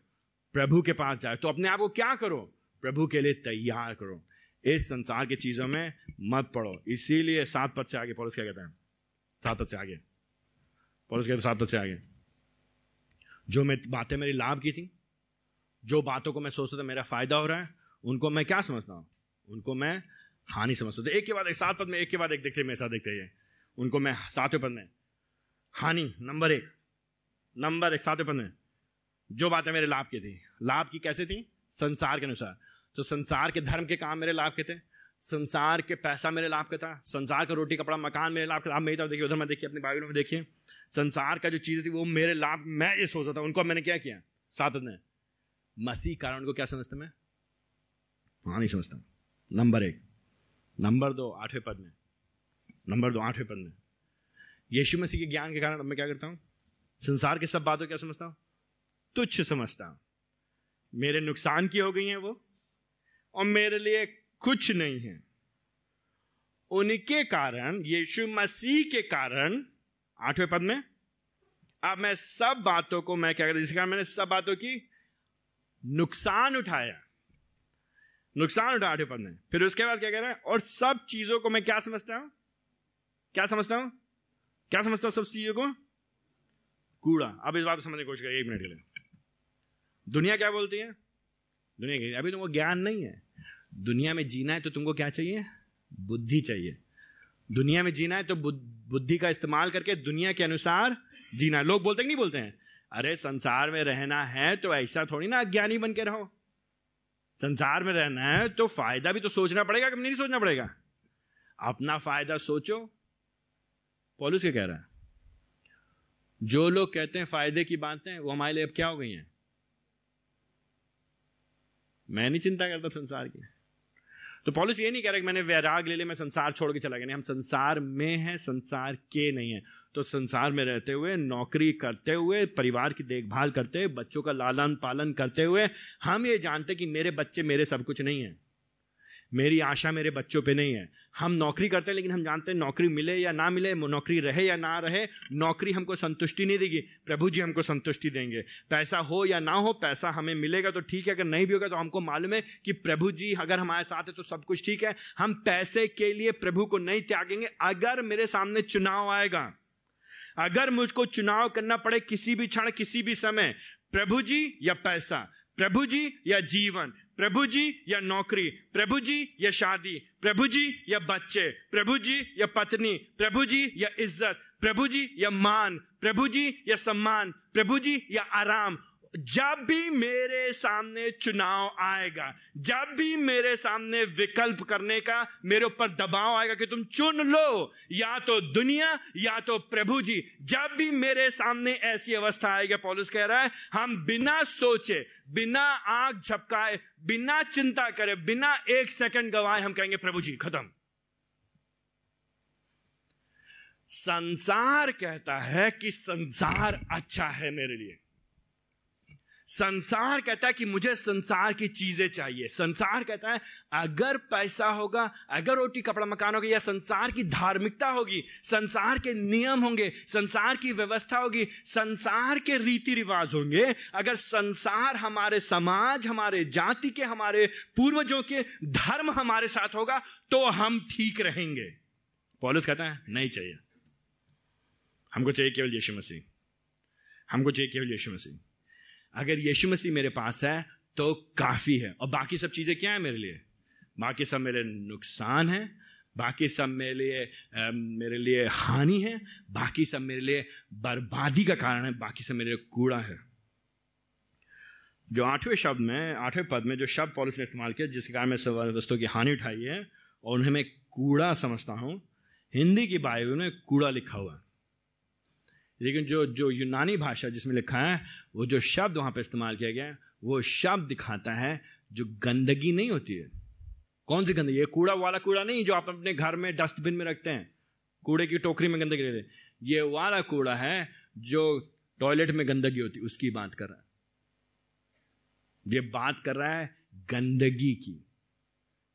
प्रभु के पास जा रहे हो। तो अपने आप को क्या करो? प्रभु के लिए तैयार करो। इस संसार की चीज़ों में मत पड़ो। इसीलिए सात पद से आगे पड़ोस क्या कहते हैं? सात पद से आगे। पड़ोस कहते सात पद से आगे। जो मैं, बातें मेरी लाभ की थी, जो बातों को मैं सोचता था, मेरा फ़ायदा हो रहा है, उनको मैं क्या समझता हूँ? उनको मैं हानि समझता था एक के बाद एक, सात पद में एक के बाद एक देखते मेरे साथ देखते हैं उनको मैं सातवें पद में। हानि, नंबर एक। नंबर एक, सातवें पद में। जो बातें मेरे लाभ की थी। लाभ की कैसे थी? संसार के अनुसार। तो संसार के धर्म के काम मेरे लाभ के थे। संसार के पैसा मेरे लाभ का था। संसार का रोटी, कपड़ा, मकान मेरे लाभ का आप मेरी तरफ़ देखिए, उधर में देखिए, अपने बाइबलों में देखिए। संसार का जो चीज़ थी, वो मेरे लाभ, मैं ये सोचता था, उनको मैंने क्या किया? सात ने मसीह कारण को क्या समझता मैं? हाँ नहीं समझता नंबर एक। नंबर दो, आठवें पद में। नंबर दो, आठवें पद में यीशु मसीह के ज्ञान के कारण अब मैं क्या करता हूँ? संसार के सब बातों क्या समझता हूँ? तुच्छ समझता हूँ। मेरे नुकसान की हो गई हैं वो, और मेरे लिए कुछ नहीं है। उनके कारण, यीशु मसीह के कारण, आठवें पद में, अब मैं सब बातों को, मैं क्या करता जिसके कारण मैंने सब बातों की नुकसान उठाया। नुकसान उठा आठवें पद में। फिर उसके बाद क्या कह रहा है? और सब चीज़ों को मैं क्या समझता हूँ? क्या समझता हूँ? क्या समझता हूँ सब चीज़ों को? कूड़ा। अब इस बात को समझने की कोशिश करिए, एक मिनट के लिए। दुनिया क्या बोलती है? दुनिया की अभी तुमको ज्ञान नहीं है। दुनिया में जीना है तो तुमको क्या चाहिए? बुद्धि चाहिए। दुनिया में जीना है तो बुद्धि का इस्तेमाल करके दुनिया के अनुसार जीना लोग बोलते नहीं बोलते हैं? अरे, संसार में रहना है तो ऐसा थोड़ी ना अज्ञानी बन के रहो। संसार में रहना है तो फ़ायदा भी तो सोचना पड़ेगा कि नहीं सोचना पड़ेगा? अपना फ़ायदा सोचो पॉलिस क्या कह रहा है? जो लोग कहते हैं फ़ायदे की बातें, वो हमारे लिए अब क्या हो गई हैं? मैं नहीं चिंता करता संसार की। तो पॉलिस ये नहीं कह रहा कि मैंने वैराग ले लिया, मैं संसार छोड़ के चला गया। नहीं, हम संसार में हैं, संसार के नहीं है। तो संसार में रहते हुए, नौकरी करते हुए, परिवार की देखभाल करते हुए, बच्चों का लालन पालन करते हुए, हम ये जानते कि मेरे बच्चे मेरे सब कुछ नहीं है। मेरी आशा मेरे बच्चों पे नहीं है। हम नौकरी करते हैं, लेकिन हम जानते हैं नौकरी मिले या ना मिले, नौकरी रहे या ना रहे, नौकरी हमको संतुष्टि नहीं देगी। प्रभु जी हमको संतुष्टि देंगे। पैसा हो या ना हो, पैसा हमें मिलेगा तो ठीक है, अगर नहीं भी होगा तो हमको मालूम है कि प्रभु जी अगर हमारे साथ है तो सब कुछ ठीक है। हम पैसे के लिए प्रभु को नहीं त्यागेंगे। अगर मेरे सामने चुनाव आएगा, अगर मुझको चुनाव करना पड़े किसी भी क्षण, किसी भी समय, प्रभु जी या पैसा, प्रभु जी या जीवन प्रभु जी या नौकरी प्रभु जी या शादी प्रभु जी या बच्चे प्रभु जी या पत्नी प्रभु जी या इज़्ज़त प्रभु जी या मान प्रभु जी या सम्मान प्रभु जी या आराम जब भी मेरे सामने चुनाव आएगा, जब भी मेरे सामने विकल्प करने का मेरे ऊपर दबाव आएगा कि तुम चुन लो, या तो दुनिया, या तो प्रभु जी, जब भी मेरे सामने ऐसी अवस्था आएगी, पॉलिस कह रहा है, हम बिना सोचे, बिना आग झपकाए, बिना चिंता करे, बिना एक सेकंड गवाए हम कहेंगे, प्रभु जी, खत्म। संसार कहता है कि संसार अच्छा है मेरे लिए। संसार कहता है कि मुझे संसार की चीज़ें चाहिए। संसार कहता है, अगर पैसा होगा, अगर रोटी, कपड़ा, मकान होगा, या संसार की धार्मिकता होगी, संसार के नियम होंगे, संसार की व्यवस्था होगी, संसार के रीति रिवाज होंगे, अगर संसार हमारे समाज, हमारे जाति के, हमारे पूर्वजों के धर्म हमारे साथ होगा तो हम ठीक रहेंगे। पॉलिस कहता है, नहीं चाहिए। हमको चाहिए केवल यीशु मसीह। हमको चाहिए केवल यीशु मसीह। अगर यीशु मसीह मेरे पास है तो काफ़ी है। और बाकी सब चीज़ें क्या है मेरे लिए? बाकी सब मेरे नुकसान है, बाकी सब मेरे लिए मेरे लिए हानि है, बाकी सब मेरे लिए बर्बादी का कारण है, बाकी सब मेरे लिए कूड़ा है। जो आठवें शब्द में, आठवें पद में जो शब्द पॉलिस ने इस्तेमाल किया, जिसके कारण मैं सवाल वस्तुओं की हानि उठाई है, और उन्हें मैं कूड़ा समझता हूँ, हिंदी की बाइबल में कूड़ा लिखा हुआ है। लेकिन जो जो यूनानी भाषा जिसमें लिखा है, वो जो शब्द वहाँ पर इस्तेमाल किया गया है वो शब्द दिखाता है जो गंदगी नहीं होती है। कौन सी गंदगी? ये कूड़ा वाला कूड़ा नहीं जो आप अपने घर में डस्टबिन में रखते हैं, कूड़े की टोकरी में गंदगी रहते ये वाला कूड़ा है जो टॉयलेट में गंदगी होती, उसकी बात कर रहा है। ये बात कर रहा है गंदगी की।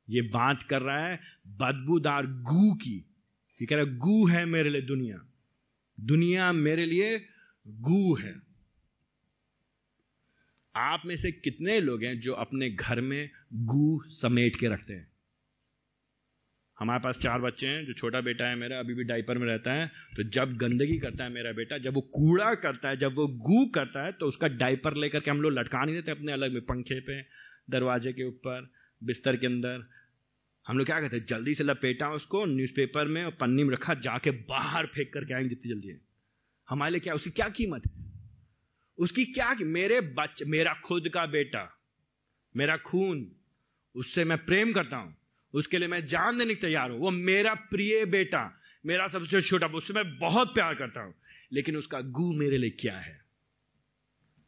ये बात कर रहा है बदबूदार गू की। ये कह रहा है, गू है मेरे लिए दुनिया। दुनिया मेरे लिए गू है। आप में से कितने लोग हैं जो अपने घर में गू समेट के रखते हैं? हमारे पास चार बच्चे हैं, जो छोटा बेटा है मेरा, अभी भी डाइपर में रहता है तो जब गंदगी करता है मेरा बेटा, जब वो कूड़ा करता है, जब वो गू करता है तो उसका डाइपर लेकर के हम लोग लटका नहीं देते अपने अलग में, पंखे पे, दरवाजे के ऊपर, बिस्तर के अंदर हम लोग क्या कहते हैं, जल्दी से लपेटा उसको न्यूज़पेपर में और पन्नी में रखा, जाके बाहर फेंक करके आएँगे जितनी जल्दी है। हमारे लिए क्या, उसकी क्या कीमत है? उसकी क्या की? मेरे बच्चे मेरा खुद का बेटा, मेरा खून, उससे मैं प्रेम करता हूँ, उसके लिए मैं जान देने तैयार हूँ। वो मेरा प्रिय बेटा, मेरा सबसे छोटा, उससे मैं बहुत प्यार करता हूँ। लेकिन उसका गु मेरे लिए क्या है?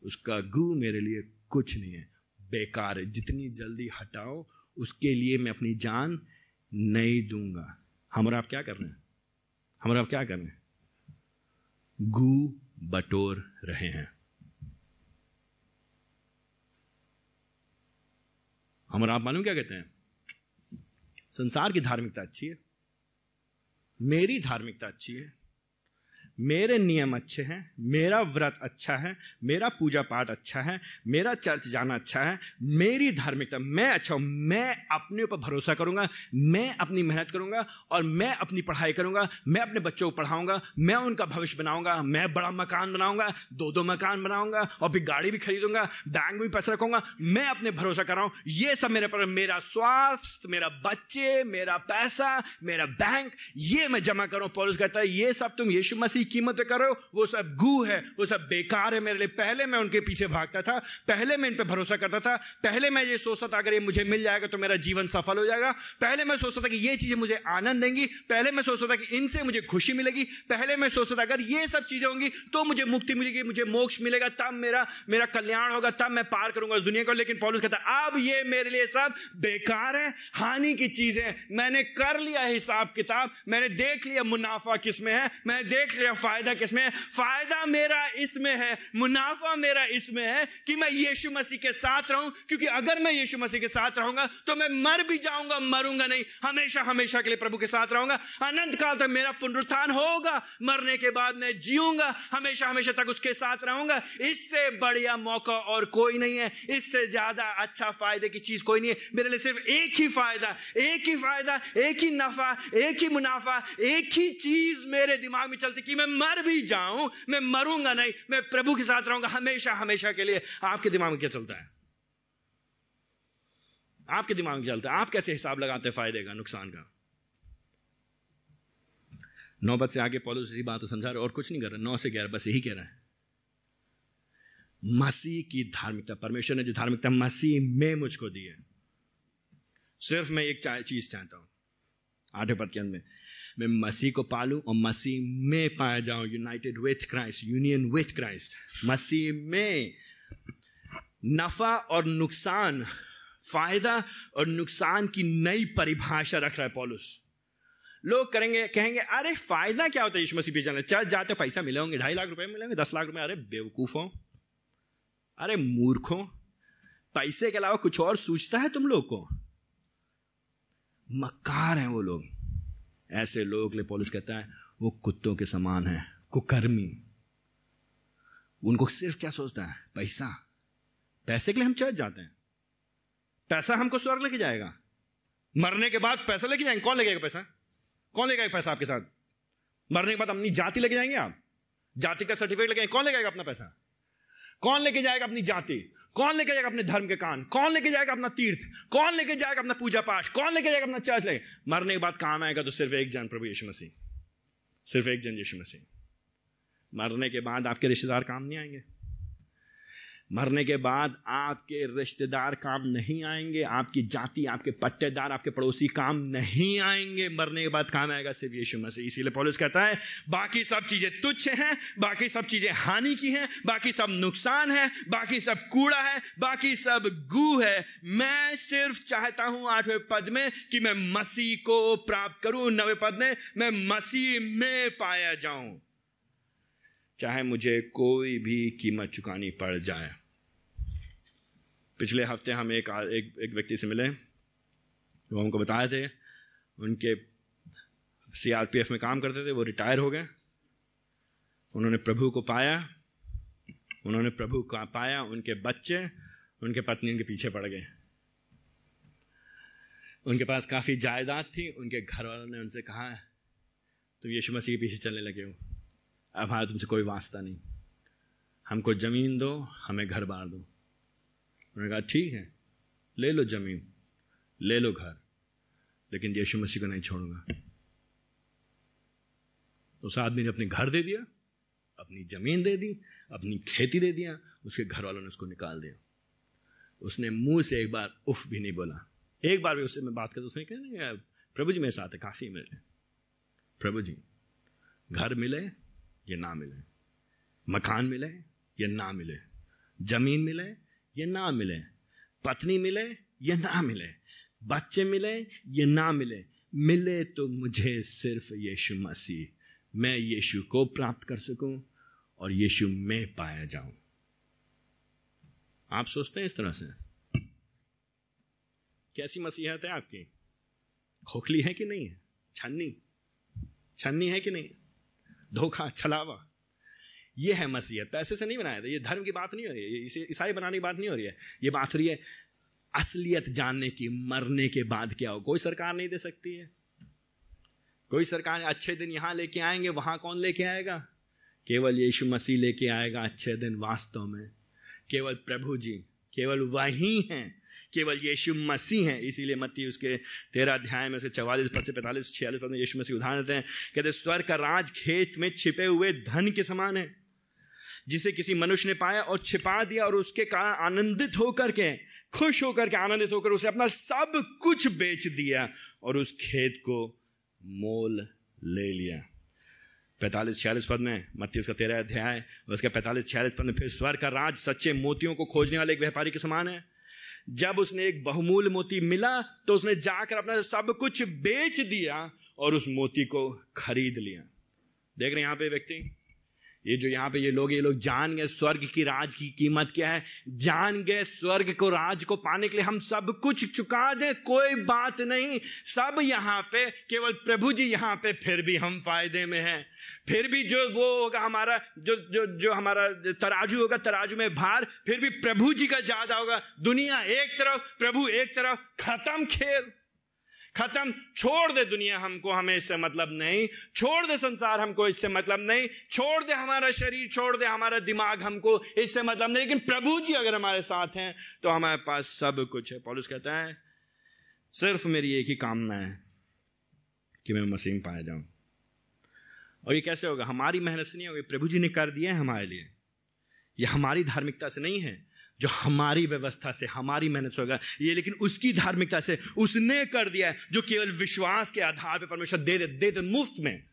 उसका गु मेरे लिए कुछ नहीं है। बेकार है। जितनी जल्दी हटाओ उसके लिए मैं अपनी जान नहीं दूँगा। हम और आप क्या कर रहे हैं? हम और आप क्या कर रहे हैं? गु बटोर रहे हैं। हम और आप मालूम क्या कहते हैं? संसार की धार्मिकता अच्छी है। मेरी धार्मिकता अच्छी है। मेरे नियम अच्छे हैं, मेरा व्रत अच्छा है, मेरा पूजा पाठ अच्छा है, मेरा चर्च जाना अच्छा है, मेरी धार्मिकता, मैं अच्छा हूँ, मैं अपने ऊपर भरोसा करूँगा, मैं अपनी मेहनत करूँगा और मैं अपनी पढ़ाई करूँगा, मैं अपने बच्चों को पढ़ाऊँगा, मैं उनका भविष्य बनाऊँगा, मैं बड़ा मकान बनाऊँगा दो दो मकान बनाऊँगा और फिर गाड़ी भी खरीदूँगा, बैंक में भी पैसा रखूँगा, मैं अपने भरोसा कर रहा हूँ, ये सब मेरे पर मेरा स्वास्थ्य, मेरा बच्चे, मेरा पैसा, मेरा बैंक, ये मैं जमा करूँ पॉलिस कहता है, ये सब तुम यीशु मसीह कीमत करो वो सब गू है, वो सब बेकार है मेरे लिए। पहले मैं उनके पीछे भागता था, पहले मैं इन पर भरोसा करता था, पहले मैं ये सोचता था, अगर ये मुझे मिल जाएगा तो मेरा जीवन सफल हो जाएगा। पहले मैं सोचता था कि ये चीज़ें मुझे आनंद देंगी, पहले मैं सोचता था कि इनसे मुझे खुशी मिलेगी, पहले मैं सोचता था, अगर ये सब चीज़ें होंगी तो मुझे मुक्ति मिलेगी, मुझे मोक्ष मिलेगा, तब मेरा मेरा कल्याण होगा, तब मैं पार करूँगा उस दुनिया को। लेकिन पॉलिस कहता, अब ये मेरे लिए सब बेकार है, हानि की चीज़ें मैंने कर लिया हिसाब किताब मैंने देख लिया मुनाफा किसमें है, मैंने देख लिया फ़ायदा किसमें है? फ़ायदा मेरा इसमें है, मुनाफा मेरा इसमें है कि मैं यीशु मसीह के साथ रहूँ। क्योंकि अगर मैं यीशु मसीह के साथ रहूँगा तो मैं मर भी जाऊँगा, मरूँगा नहीं। हमेशा हमेशा के लिए प्रभु के साथ रहूँगा। अनंत काल तक मेरा पुनरुत्थान होगा। मरने के बाद मैं जीऊँगा। हमेशा हमेशा तक उसके साथ रहूँगा। इससे बढ़िया मौका और कोई नहीं है। इससे ज़्यादा अच्छा फ़ायदे की चीज़ कोई नहीं है। मेरे लिए सिर्फ़ एक ही फ़ायदा, एक ही फ़ायदा, एक ही नफा, एक ही मुनाफा, एक ही चीज़ मेरे दिमाग में चलती कि मैं मर भी जाऊँ, मैं मरूँगा नहीं, मैं प्रभु के साथ रहूँगा हमेशा हमेशा के लिए। आपके दिमाग में क्या चलता है? आपके दिमाग में चलता है? आप कैसे हिसाब लगाते हैं फ़ायदे का, नुकसान का? नौबत से आगे पौधों से बात समझा रहे और कुछ नहीं कर रहा। नौ से ग्यारह, बस यही कह रहा है। मसीह की धार्मिकता, परमेश्वर ने जो धार्मिकता मसीह में मुझको दी है। सिर्फ़ मैं एक चीज़ चाहता हूँ। आठे पद के अंदर में मैं मसीह को पालूं और मसीह में पाया जाऊँ united with Christ union with Christ मसीह में नफा और नुकसान, फ़ायदा और नुकसान की नई परिभाषा रख रहा है पॉलुस। लोग करेंगे, कहेंगे, अरे, फ़ायदा क्या होता है यीशु मसीह चलने चर्च जाते पैसा मिले होंगे ढाई लाख रुपए मिलेंगे, दस लाख रुपए, अरे, बेवकूफों, अरे, मूर्खों, पैसे के अलावा कुछ और सोचता है तुम लोग को? मक्कार हैं वो लोग। ऐसे लोगों के लिए पुलिस कहता है, वो कुत्तों के समान है, कुकर्मी। उनको सिर्फ़ क्या सोचता है? पैसा। पैसे के लिए हम चर्च जाते हैं। पैसा हमको स्वर्ग लेके जाएगा। मरने के बाद पैसा लेके जाएँगे। कौन लेके पैसा? कौन लेगा पैसा आपके साथ? मरने के बाद अपनी जाति लेके जाएँगे आप? जाति का सर्टिफिकेट लेके कौन लेके अपना पैसा? कौन लेके जाएगा अपनी जाति? कौन लेके जाएगा अपने धर्म के कान? कौन लेके जाएगा अपना तीर्थ? कौन लेके जाएगा अपना पूजा पाठ कौन लेके जाएगा अपना चर्च लेके? मरने के बाद काम आएगा तो सिर्फ़ एक जन, प्रभु यीशु मसीह। सिर्फ़ एक जन यीशु मसीह। मरने के बाद आपके रिश्तेदार काम नहीं आएँगे। मरने के बाद आपके रिश्तेदार काम नहीं आएँगे, आपकी जाति, आपके पट्टेदार, आपके पड़ोसी काम नहीं आएँगे, मरने के बाद काम आएगा सिर्फ़ यीशु मसीह। इसीलिए पॉलिस कहता है, बाकी सब चीज़ें तुच्छ हैं, बाकी सब चीज़ें हानि की हैं, बाकी सब नुकसान है, बाकी सब कूड़ा है, बाकी सब गू है। मैं सिर्फ़ चाहता हूँ आठवें पद में कि मैं मसीह को प्राप्त करूँ, नवे पद में मैं मसीह में पाया जाऊँ। चाहे मुझे कोई भी कीमत चुकानी पड़ जाए। पिछले हफ़्ते हम एक एक, एक व्यक्ति से मिले। वो हमको बताए थे उनके सीआरपीएफ में काम करते थे वो रिटायर हो गए। उन्होंने प्रभु को पाया। उन्होंने प्रभु को पाया उनके बच्चे उनके पत्नी उनके पीछे पड़ गए। उनके पास काफ़ी जायदाद थी उनके घर वालों ने उनसे कहा तुम यीशु मसीह के पीछे चलने लगे हो। हमारा तुमसे कोई वास्ता नहीं। हमको ज़मीन दो, हमें घर बार दो। उन्होंने कहा, ठीक है, ले लो ज़मीन, ले लो घर, लेकिन यीशु मसीह को नहीं छोड़ूँगा। उस आदमी ने अपने घर दे दिया, अपनी ज़मीन दे दी, अपनी खेती दे दिया, उसके घर वालों ने उसको निकाल दिया। उसने मुँह से एक बार उफ भी नहीं बोला। एक बार भी उससे मैं बात करता उसने कहा प्रभु जी मेरे साथ है, काफ़ी मिले प्रभु जी, घर मिले या ना मिले। मकान मिले, या ना मिले। ज़मीन मिले, या ना मिले। पत्नी मिले, या ना मिले। बच्चे मिले, या ना मिले। मिले तो मुझे सिर्फ़ यीशु मसीह। मैं यीशु को प्राप्त कर सकूँ और यीशु में पाया जाऊँ। आप सोचते हैं इस तरह से? कैसी मसीहत है आपकी? खोखली है कि नहीं है? छन्नी? छन्नी है कि नहीं? धोखा छलावा। ये है मसीहत। पैसे से नहीं बनाया था। ये धर्म की बात नहीं हो रही है। इसे ईसाई बनाने की बात नहीं हो रही है। ये बात हो रही है असलियत जानने की, मरने के बाद क्या हो। कोई सरकार नहीं दे सकती है। कोई सरकार अच्छे दिन यहाँ लेके आएँगे, वहाँ कौन लेके आएगा? केवल यीशु मसीह लेके आएगा अच्छे दिन वास्तव में। केवल प्रभु जी, केवल वही हैं केवल यीशु मसीह हैं, इसीलिए मत्ती उसके तेरह अध्याय में उसके चवालीस पद से पैंतालीस, छियालीस पद में यीशु मसीह उदाहरण देते हैं। कहते स्वर का राज खेत में छिपे हुए धन के समान है, जिसे किसी मनुष्य ने पाया और छिपा दिया और उसके कारण आनंदित होकर के, खुश होकर के आनंदित होकर उसे अपना सब कुछ बेच दिया और उस खेत को मोल ले लिया। पैंतालीस, छियालीस पद में मत्तीस का तेरह अध्याय, उसके पैंतालीस, छियालीस पद में फिर स्वर का राज सच्चे मोतियों को खोजने वाले एक व्यापारी के समान है। जब उसने एक बहुमूल मोती मिला तो उसने जाकर अपना सब कुछ बेच दिया और उस मोती को खरीद लिया। देख रहे हैं यहाँ पे व्यक्ति? ये जो यहाँ पे ये लोग ये लोग जान गए स्वर्ग की राज की कीमत क्या है? जान गए स्वर्ग को, राज को पाने के लिए हम सब कुछ चुका दें, कोई बात नहीं। सब यहाँ पे, केवल प्रभु जी यहाँ पे, फिर भी हम फ़ायदे में हैं। फिर भी जो वो होगा हमारा, जो जो जो हमारा तराजू होगा, तराजू में भार, फिर भी प्रभु जी का ज़्यादा होगा। दुनिया एक तरफ़, प्रभु एक तरफ़, खत्म खेल। खत्म। छोड़ दे दुनिया हमको, हमें इससे मतलब नहीं। छोड़ दे संसार हमको, इससे मतलब नहीं। छोड़ दे हमारा शरीर, छोड़ दे हमारा दिमाग हमको, इससे मतलब नहीं। लेकिन प्रभु जी अगर हमारे साथ हैं तो हमारे पास सब कुछ है। पॉलिस कहता है, सिर्फ़ मेरी एक ही कामना है कि मैं मसीह पाया जाऊँ। और ये कैसे होगा? हमारी मेहनत से नहीं होगी। प्रभु जी ने कर दिया है हमारे लिए। यह हमारी धार्मिकता से नहीं है। जो हमारी व्यवस्था से, हमारी मेहनत से होगा। ये लेकिन उसकी धार्मिकता से उसने कर दिया है, जो केवल विश्वास के आधार पर परमेश्वर दे दे दे दे मुफ़्त में।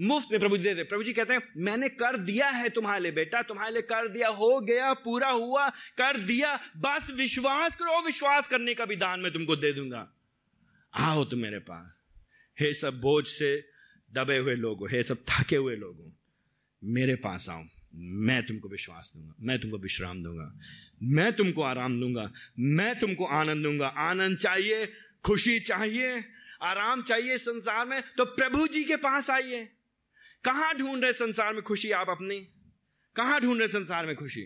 मुफ़्त में प्रभु जी दे दे। प्रभु जी कहते हैं, मैंने कर दिया है तुम्हारे लिए बेटा, तुम्हारे लिए कर दिया, हो गया, पूरा हुआ, कर दिया, बस विश्वास करो विश्वास करने का भी दान मैं तुमको दे दूँगा। आओ तुम मेरे पास। हे सब बोझ से दबे हुए लोगों, हे सब थके हुए लोगों, मेरे पास आओ। मैं तुमको विश्वास दूँगा, मैं तुमको विश्राम दूँगा, मैं तुमको आराम दूँगा, मैं तुमको आनंद दूँगा। आनंद चाहिए, खुशी चाहिए, आराम चाहिए संसार में तो प्रभु जी के पास आइए। कहाँ ढूंढ रहे संसार में खुशी आप अपनी? कहाँ ढूंढ रहे संसार में खुशी?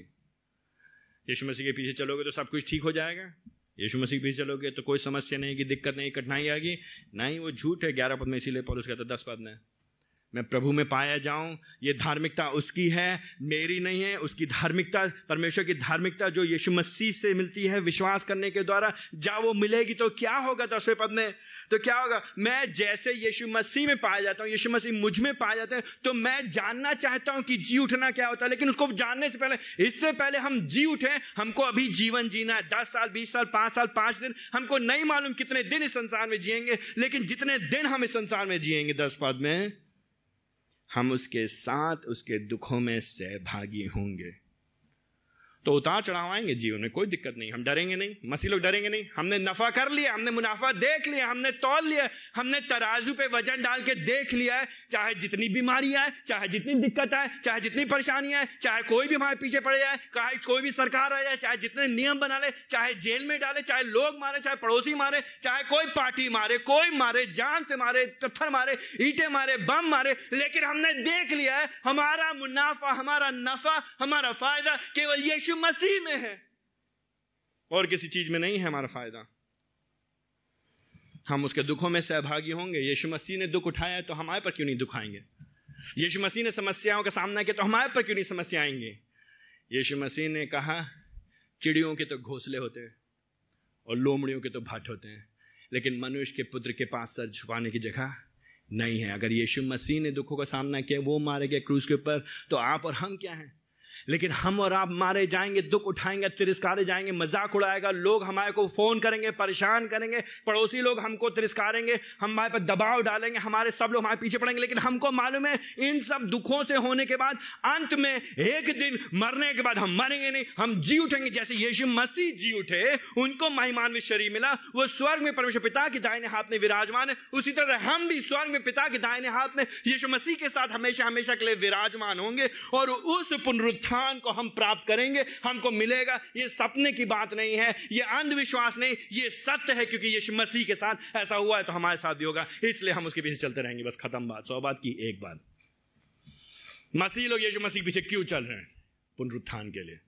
यीशु मसीह के पीछे चलोगे तो सब कुछ ठीक हो जाएगा। यीशु मसीह के पीछे चलोगे तो कोई समस्या नहीं कि दिक्कत नहीं, कठिनाई आएगी। नहीं, वो झूठ है, ग्यारह पद में इसीलिए पॉलिस कहता दस पद में। मैं प्रभु में पाया जाऊँ, ये धार्मिकता उसकी है, मेरी नहीं है। उसकी धार्मिकता, परमेश्वर की धार्मिकता जो यीशु मसीह से मिलती है विश्वास करने के द्वारा जब वो मिलेगी तो क्या होगा दसवें पद में? तो क्या होगा? मैं जैसे यीशु मसीह में पाया जाता हूँ, यीशु मसीह मुझमें पाया जाते हैं तो मैं जानना चाहता हूँ कि जी उठना क्या होता है, लेकिन उसको जानने से पहले, इससे पहले हम जी उठे, हमको अभी जीवन जीना है। दस साल, बीस साल, पाँच साल, पाँच दिन, हमको नहीं मालूम कितने दिन इस संसार में जिएँगे, लेकिन जितने दिन हम इस संसार में जिएँगे दस पद में हम उसके साथ उसके दुखों में सहभागी होंगे। तो उतार चढ़ाव आएँगे। जीवन में कोई दिक्कत नहीं। हम डरेंगे नहीं। मसीह लोग डरेंगे नहीं। हमने नफा कर लिया, हमने मुनाफा देख लिया, हमने तोल लिया, हमने तराजू पे वज़न डाल के देख लिया है। चाहे जितनी बीमारी आए, चाहे जितनी दिक्कत आए, चाहे जितनी परेशानी आए, चाहे कोई भी हमारे पीछे पड़ जाए चाहे कोई भी सरकार आ जाए चाहे जितने नियम बना ले, चाहे जेल में डाले, चाहे लोग मारे, चाहे पड़ोसी मारे, चाहे कोई पार्टी मारे, कोई मारे, जान से मारे, पत्थर मारे, ईटे मारे, बम मारे, लेकिन हमने देख लिया है, हमारा मुनाफा, हमारा नफा, हमारा फ़ायदा केवल यीशु यीशु मसीह में है। और किसी चीज़ में नहीं है हमारा फ़ायदा। हम उसके दुखों में सहभागी होंगे। यीशु मसीह ने दुख उठाया तो हमारे पर क्यों नहीं दुख आएँगे यीशु मसीह ने समस्याओं का सामना किया तो हमारे पर क्यों नहीं समस्या आएँगे? यीशु मसीह ने कहा, चिड़ियों के तो घोंसले होते हैं और लोमड़ियों के तो भाट होते हैं, लेकिन मनुष्य के पुत्र के पास सर छुपाने की जगह नहीं है। अगर यीशु मसीह ने दुखों का सामना किया, वो मारे गए क्रूज के ऊपर तो आप और हम क्या हैं? लेकिन हम और आप मारे जाएँगे, दुख उठाएँगे, तिरस्कारे जाएँगे, मज़ाक उड़ाएगा। लोग हमारे को फ़ोन करेंगे, परेशान करेंगे। पड़ोसी लोग हमको तिरस्कारेंगे हमारे पर दबाव डालेंगे, हमारे सब लोग हमारे पीछे पड़ेंगे। लेकिन हमको मालूम है, इन सब दुखों से होने के बाद, अंत में एक दिन मरने के बाद हम मरेंगे नहीं, हम जी उठेंगे। जैसे यीशु मसीह जी उठे, उनको महिमान में शरीर मिला, वो स्वर्ग में परमेश्वर पिता के दाहिने हाथ में विराजमान है। उसी तरह हम भी स्वर्ग में पिता के दाहिने हाथ में, यीशु मसीह के साथ हमेशा हमेशा के लिए विराजमान होंगे और उस पुनरुत्थान उत्थान को हम प्राप्त करेंगे, हमको मिलेगा, ये सपने की बात नहीं है, ये अंधविश्वास नहीं, ये सत्य है क्योंकि ये मसीह के साथ ऐसा हुआ है तो हमारे साथ भी होगा। इसलिए हम उसके पीछे चलते रहेंगे, बस खत्म बात, सौ बात की एक बात। मसीह लोग यीशु मसीह पीछे क्यों चल रहे हैं? पुनरुत्थान के लिए।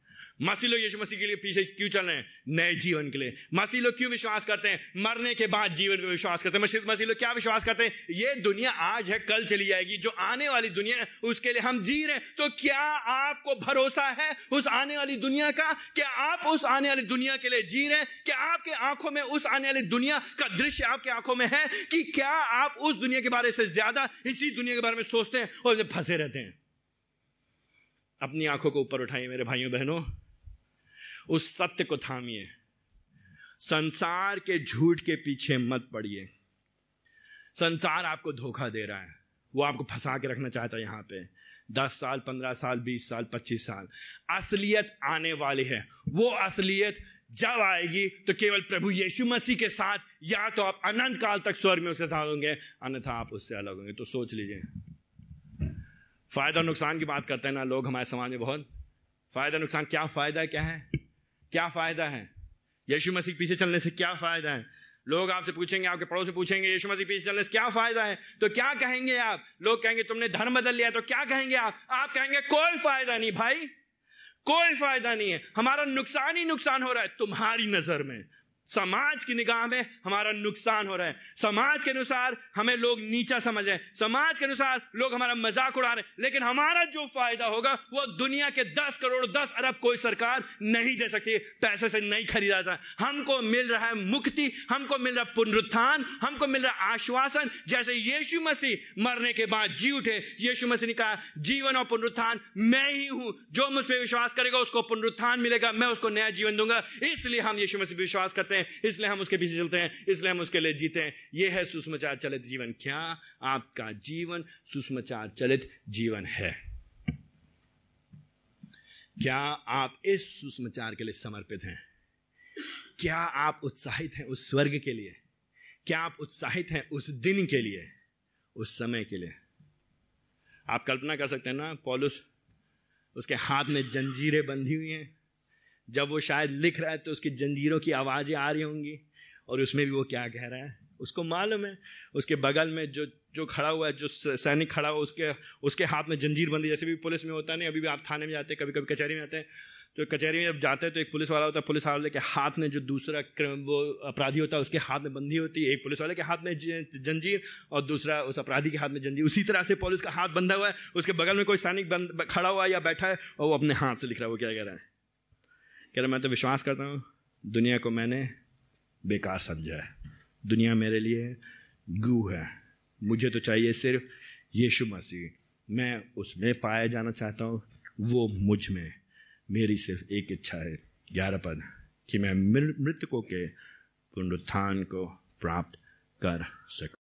मसीह लोग यीशु मसीह के लिए पीछे क्यों चल रहे हैं? नए जीवन के लिए। मसीह लोग क्यों विश्वास करते हैं? मरने के बाद जीवन पर विश्वास करते हैं। मसीह लोग क्या विश्वास करते हैं? ये दुनिया आज है, कल चली जाएगी। जो आने वाली दुनिया है, उसके लिए हम जी रहे हैं। तो क्या आपको भरोसा है उस आने वाली दुनिया का? क्या आप उस आने वाली दुनिया के लिए जी रहे हैं? क्या आपके आँखों में उस आने वाली दुनिया का दृश्य आपके आँखों में है कि क्या आप उस दुनिया के बारे से ज़्यादा, इसी दुनिया के बारे में सोचते हैं और फंसे रहते हैं? अपनी आँखों को ऊपर उठाइए मेरे भाइयों, बहनों। उस सत्य को थामिए। संसार के झूठ के पीछे मत पड़िए। संसार आपको धोखा दे रहा है। वो आपको फंसा के रखना चाहता है यहाँ पे। दस साल, पंद्रह साल, बीस साल, पच्चीस साल। असलियत आने वाली है। वो असलियत जब आएगी तो केवल प्रभु यीशु मसीह के साथ या तो आप अनंत काल तक स्वर्ग में उसके साथ होंगे, अन्यथा आप उससे अलग होंगे। तो सोच लीजिए। फ़ायदा नुकसान की बात करते हैं ना लोग, हमारे समाज में बहुत। फ़ायदा नुकसान, क्या फ़ायदा, क्या है? क्या फ़ायदा है? यीशु मसीह पीछे चलने से क्या फ़ायदा है? लोग आपसे पूछेंगे, आपके पड़ोस से पूछेंगे, यीशु मसीह पीछे चलने से क्या फ़ायदा है? तो क्या कहेंगे आप? लोग कहेंगे, तुमने धर्म बदल लिया तो क्या कहेंगे आप? आप कहेंगे, कोई फ़ायदा नहीं भाई। कोई फ़ायदा नहीं है। हमारा नुकसान ही नुकसान हो रहा है, तुम्हारी नज़र में। समाज की निगाह में हमारा नुकसान हो रहा है। समाज के अनुसार हमें लोग नीचा समझ रहे हैं। समाज के अनुसार लोग हमारा मज़ाक उड़ा रहे हैं। लेकिन हमारा जो फ़ायदा होगा, वो दुनिया के दस करोड़, दस अरब कोई सरकार नहीं दे सकती। पैसे से नहीं खरीदा जाता। हमको मिल रहा है मुक्ति, हमको मिल रहा पुनरुत्थान, हमको मिल रहा है आश्वासन। जैसे यीशु मसीह मरने के बाद जी उठे, यीशु मसीह ने कहा, जीवन और पुनरुत्थान, मैं ही हूँ। जो मुझ पर विश्वास करेगा, उसको पुनरुत्थान मिलेगा, मैं उसको नया जीवन दूँगा। इसलिए हम यीशु मसीह विश्वास करते करते हैं, इसलिए हम उसके पीछे चलते हैं, इसलिए हम उसके लिए जीते हैं। यह है सुषमाचार चलित जीवन। क्या आपका जीवन, सुषमाचार चलित जीवन है? क्या आप इस सुषमाचार के लिए समर्पित हैं? क्या आप उत्साहित हैं उस स्वर्ग के लिए? क्या आप उत्साहित हैं उस दिन के लिए? उस समय के लिए। आप कल्पना कर सकते हैं ना, पॉलुस, उसके हाथ में जंजीरें बंधी हुई हैं। जब वो शायद लिख रहा है तो उसकी जंजीरों की आवाज़ें आ रही होंगी और उसमें भी वो क्या कह रहा है? उसको मालूम है। उसके बगल में जो जो खड़ा हुआ है, जो सैनिक खड़ा हुआ उसके उसके हाथ में जंजीर बंदी जैसे भी पुलिस में होता नहीं अभी भी आप थाने में जाते हैं कभी कभी कचहरी में जाते हैं तो कचहरी में जब जाते हैं तो एक पुलिस वाला होता है, पुलिस वाले के हाथ में जो दूसरा वो अपराधी होता है, उसके हाथ में बंदी होती है। एक पुलिस वाले के हाथ में जंजीर और दूसरा उस अपराधी के हाथ में जंजीर। उसी तरह से पुलिस का हाथ बंधा हुआ है, उसके बगल में कोई सैनिक खड़ा हुआ है या बैठा है और वो अपने हाथ से लिख रहा है, वो क्या कह रहा है? कह रहा, मैं तो विश्वास करता हूँ, दुनिया को मैंने बेकार समझा है। दुनिया मेरे लिए गू है। मुझे तो चाहिए सिर्फ़ यीशु मसीह। मैं उसमें पाया जाना चाहता हूँ, वो मुझमें। मेरी सिर्फ़ एक इच्छा है ग्यारह पद कि मैं, मृतकों के पुनरुत्थान को प्राप्त कर सकूँ।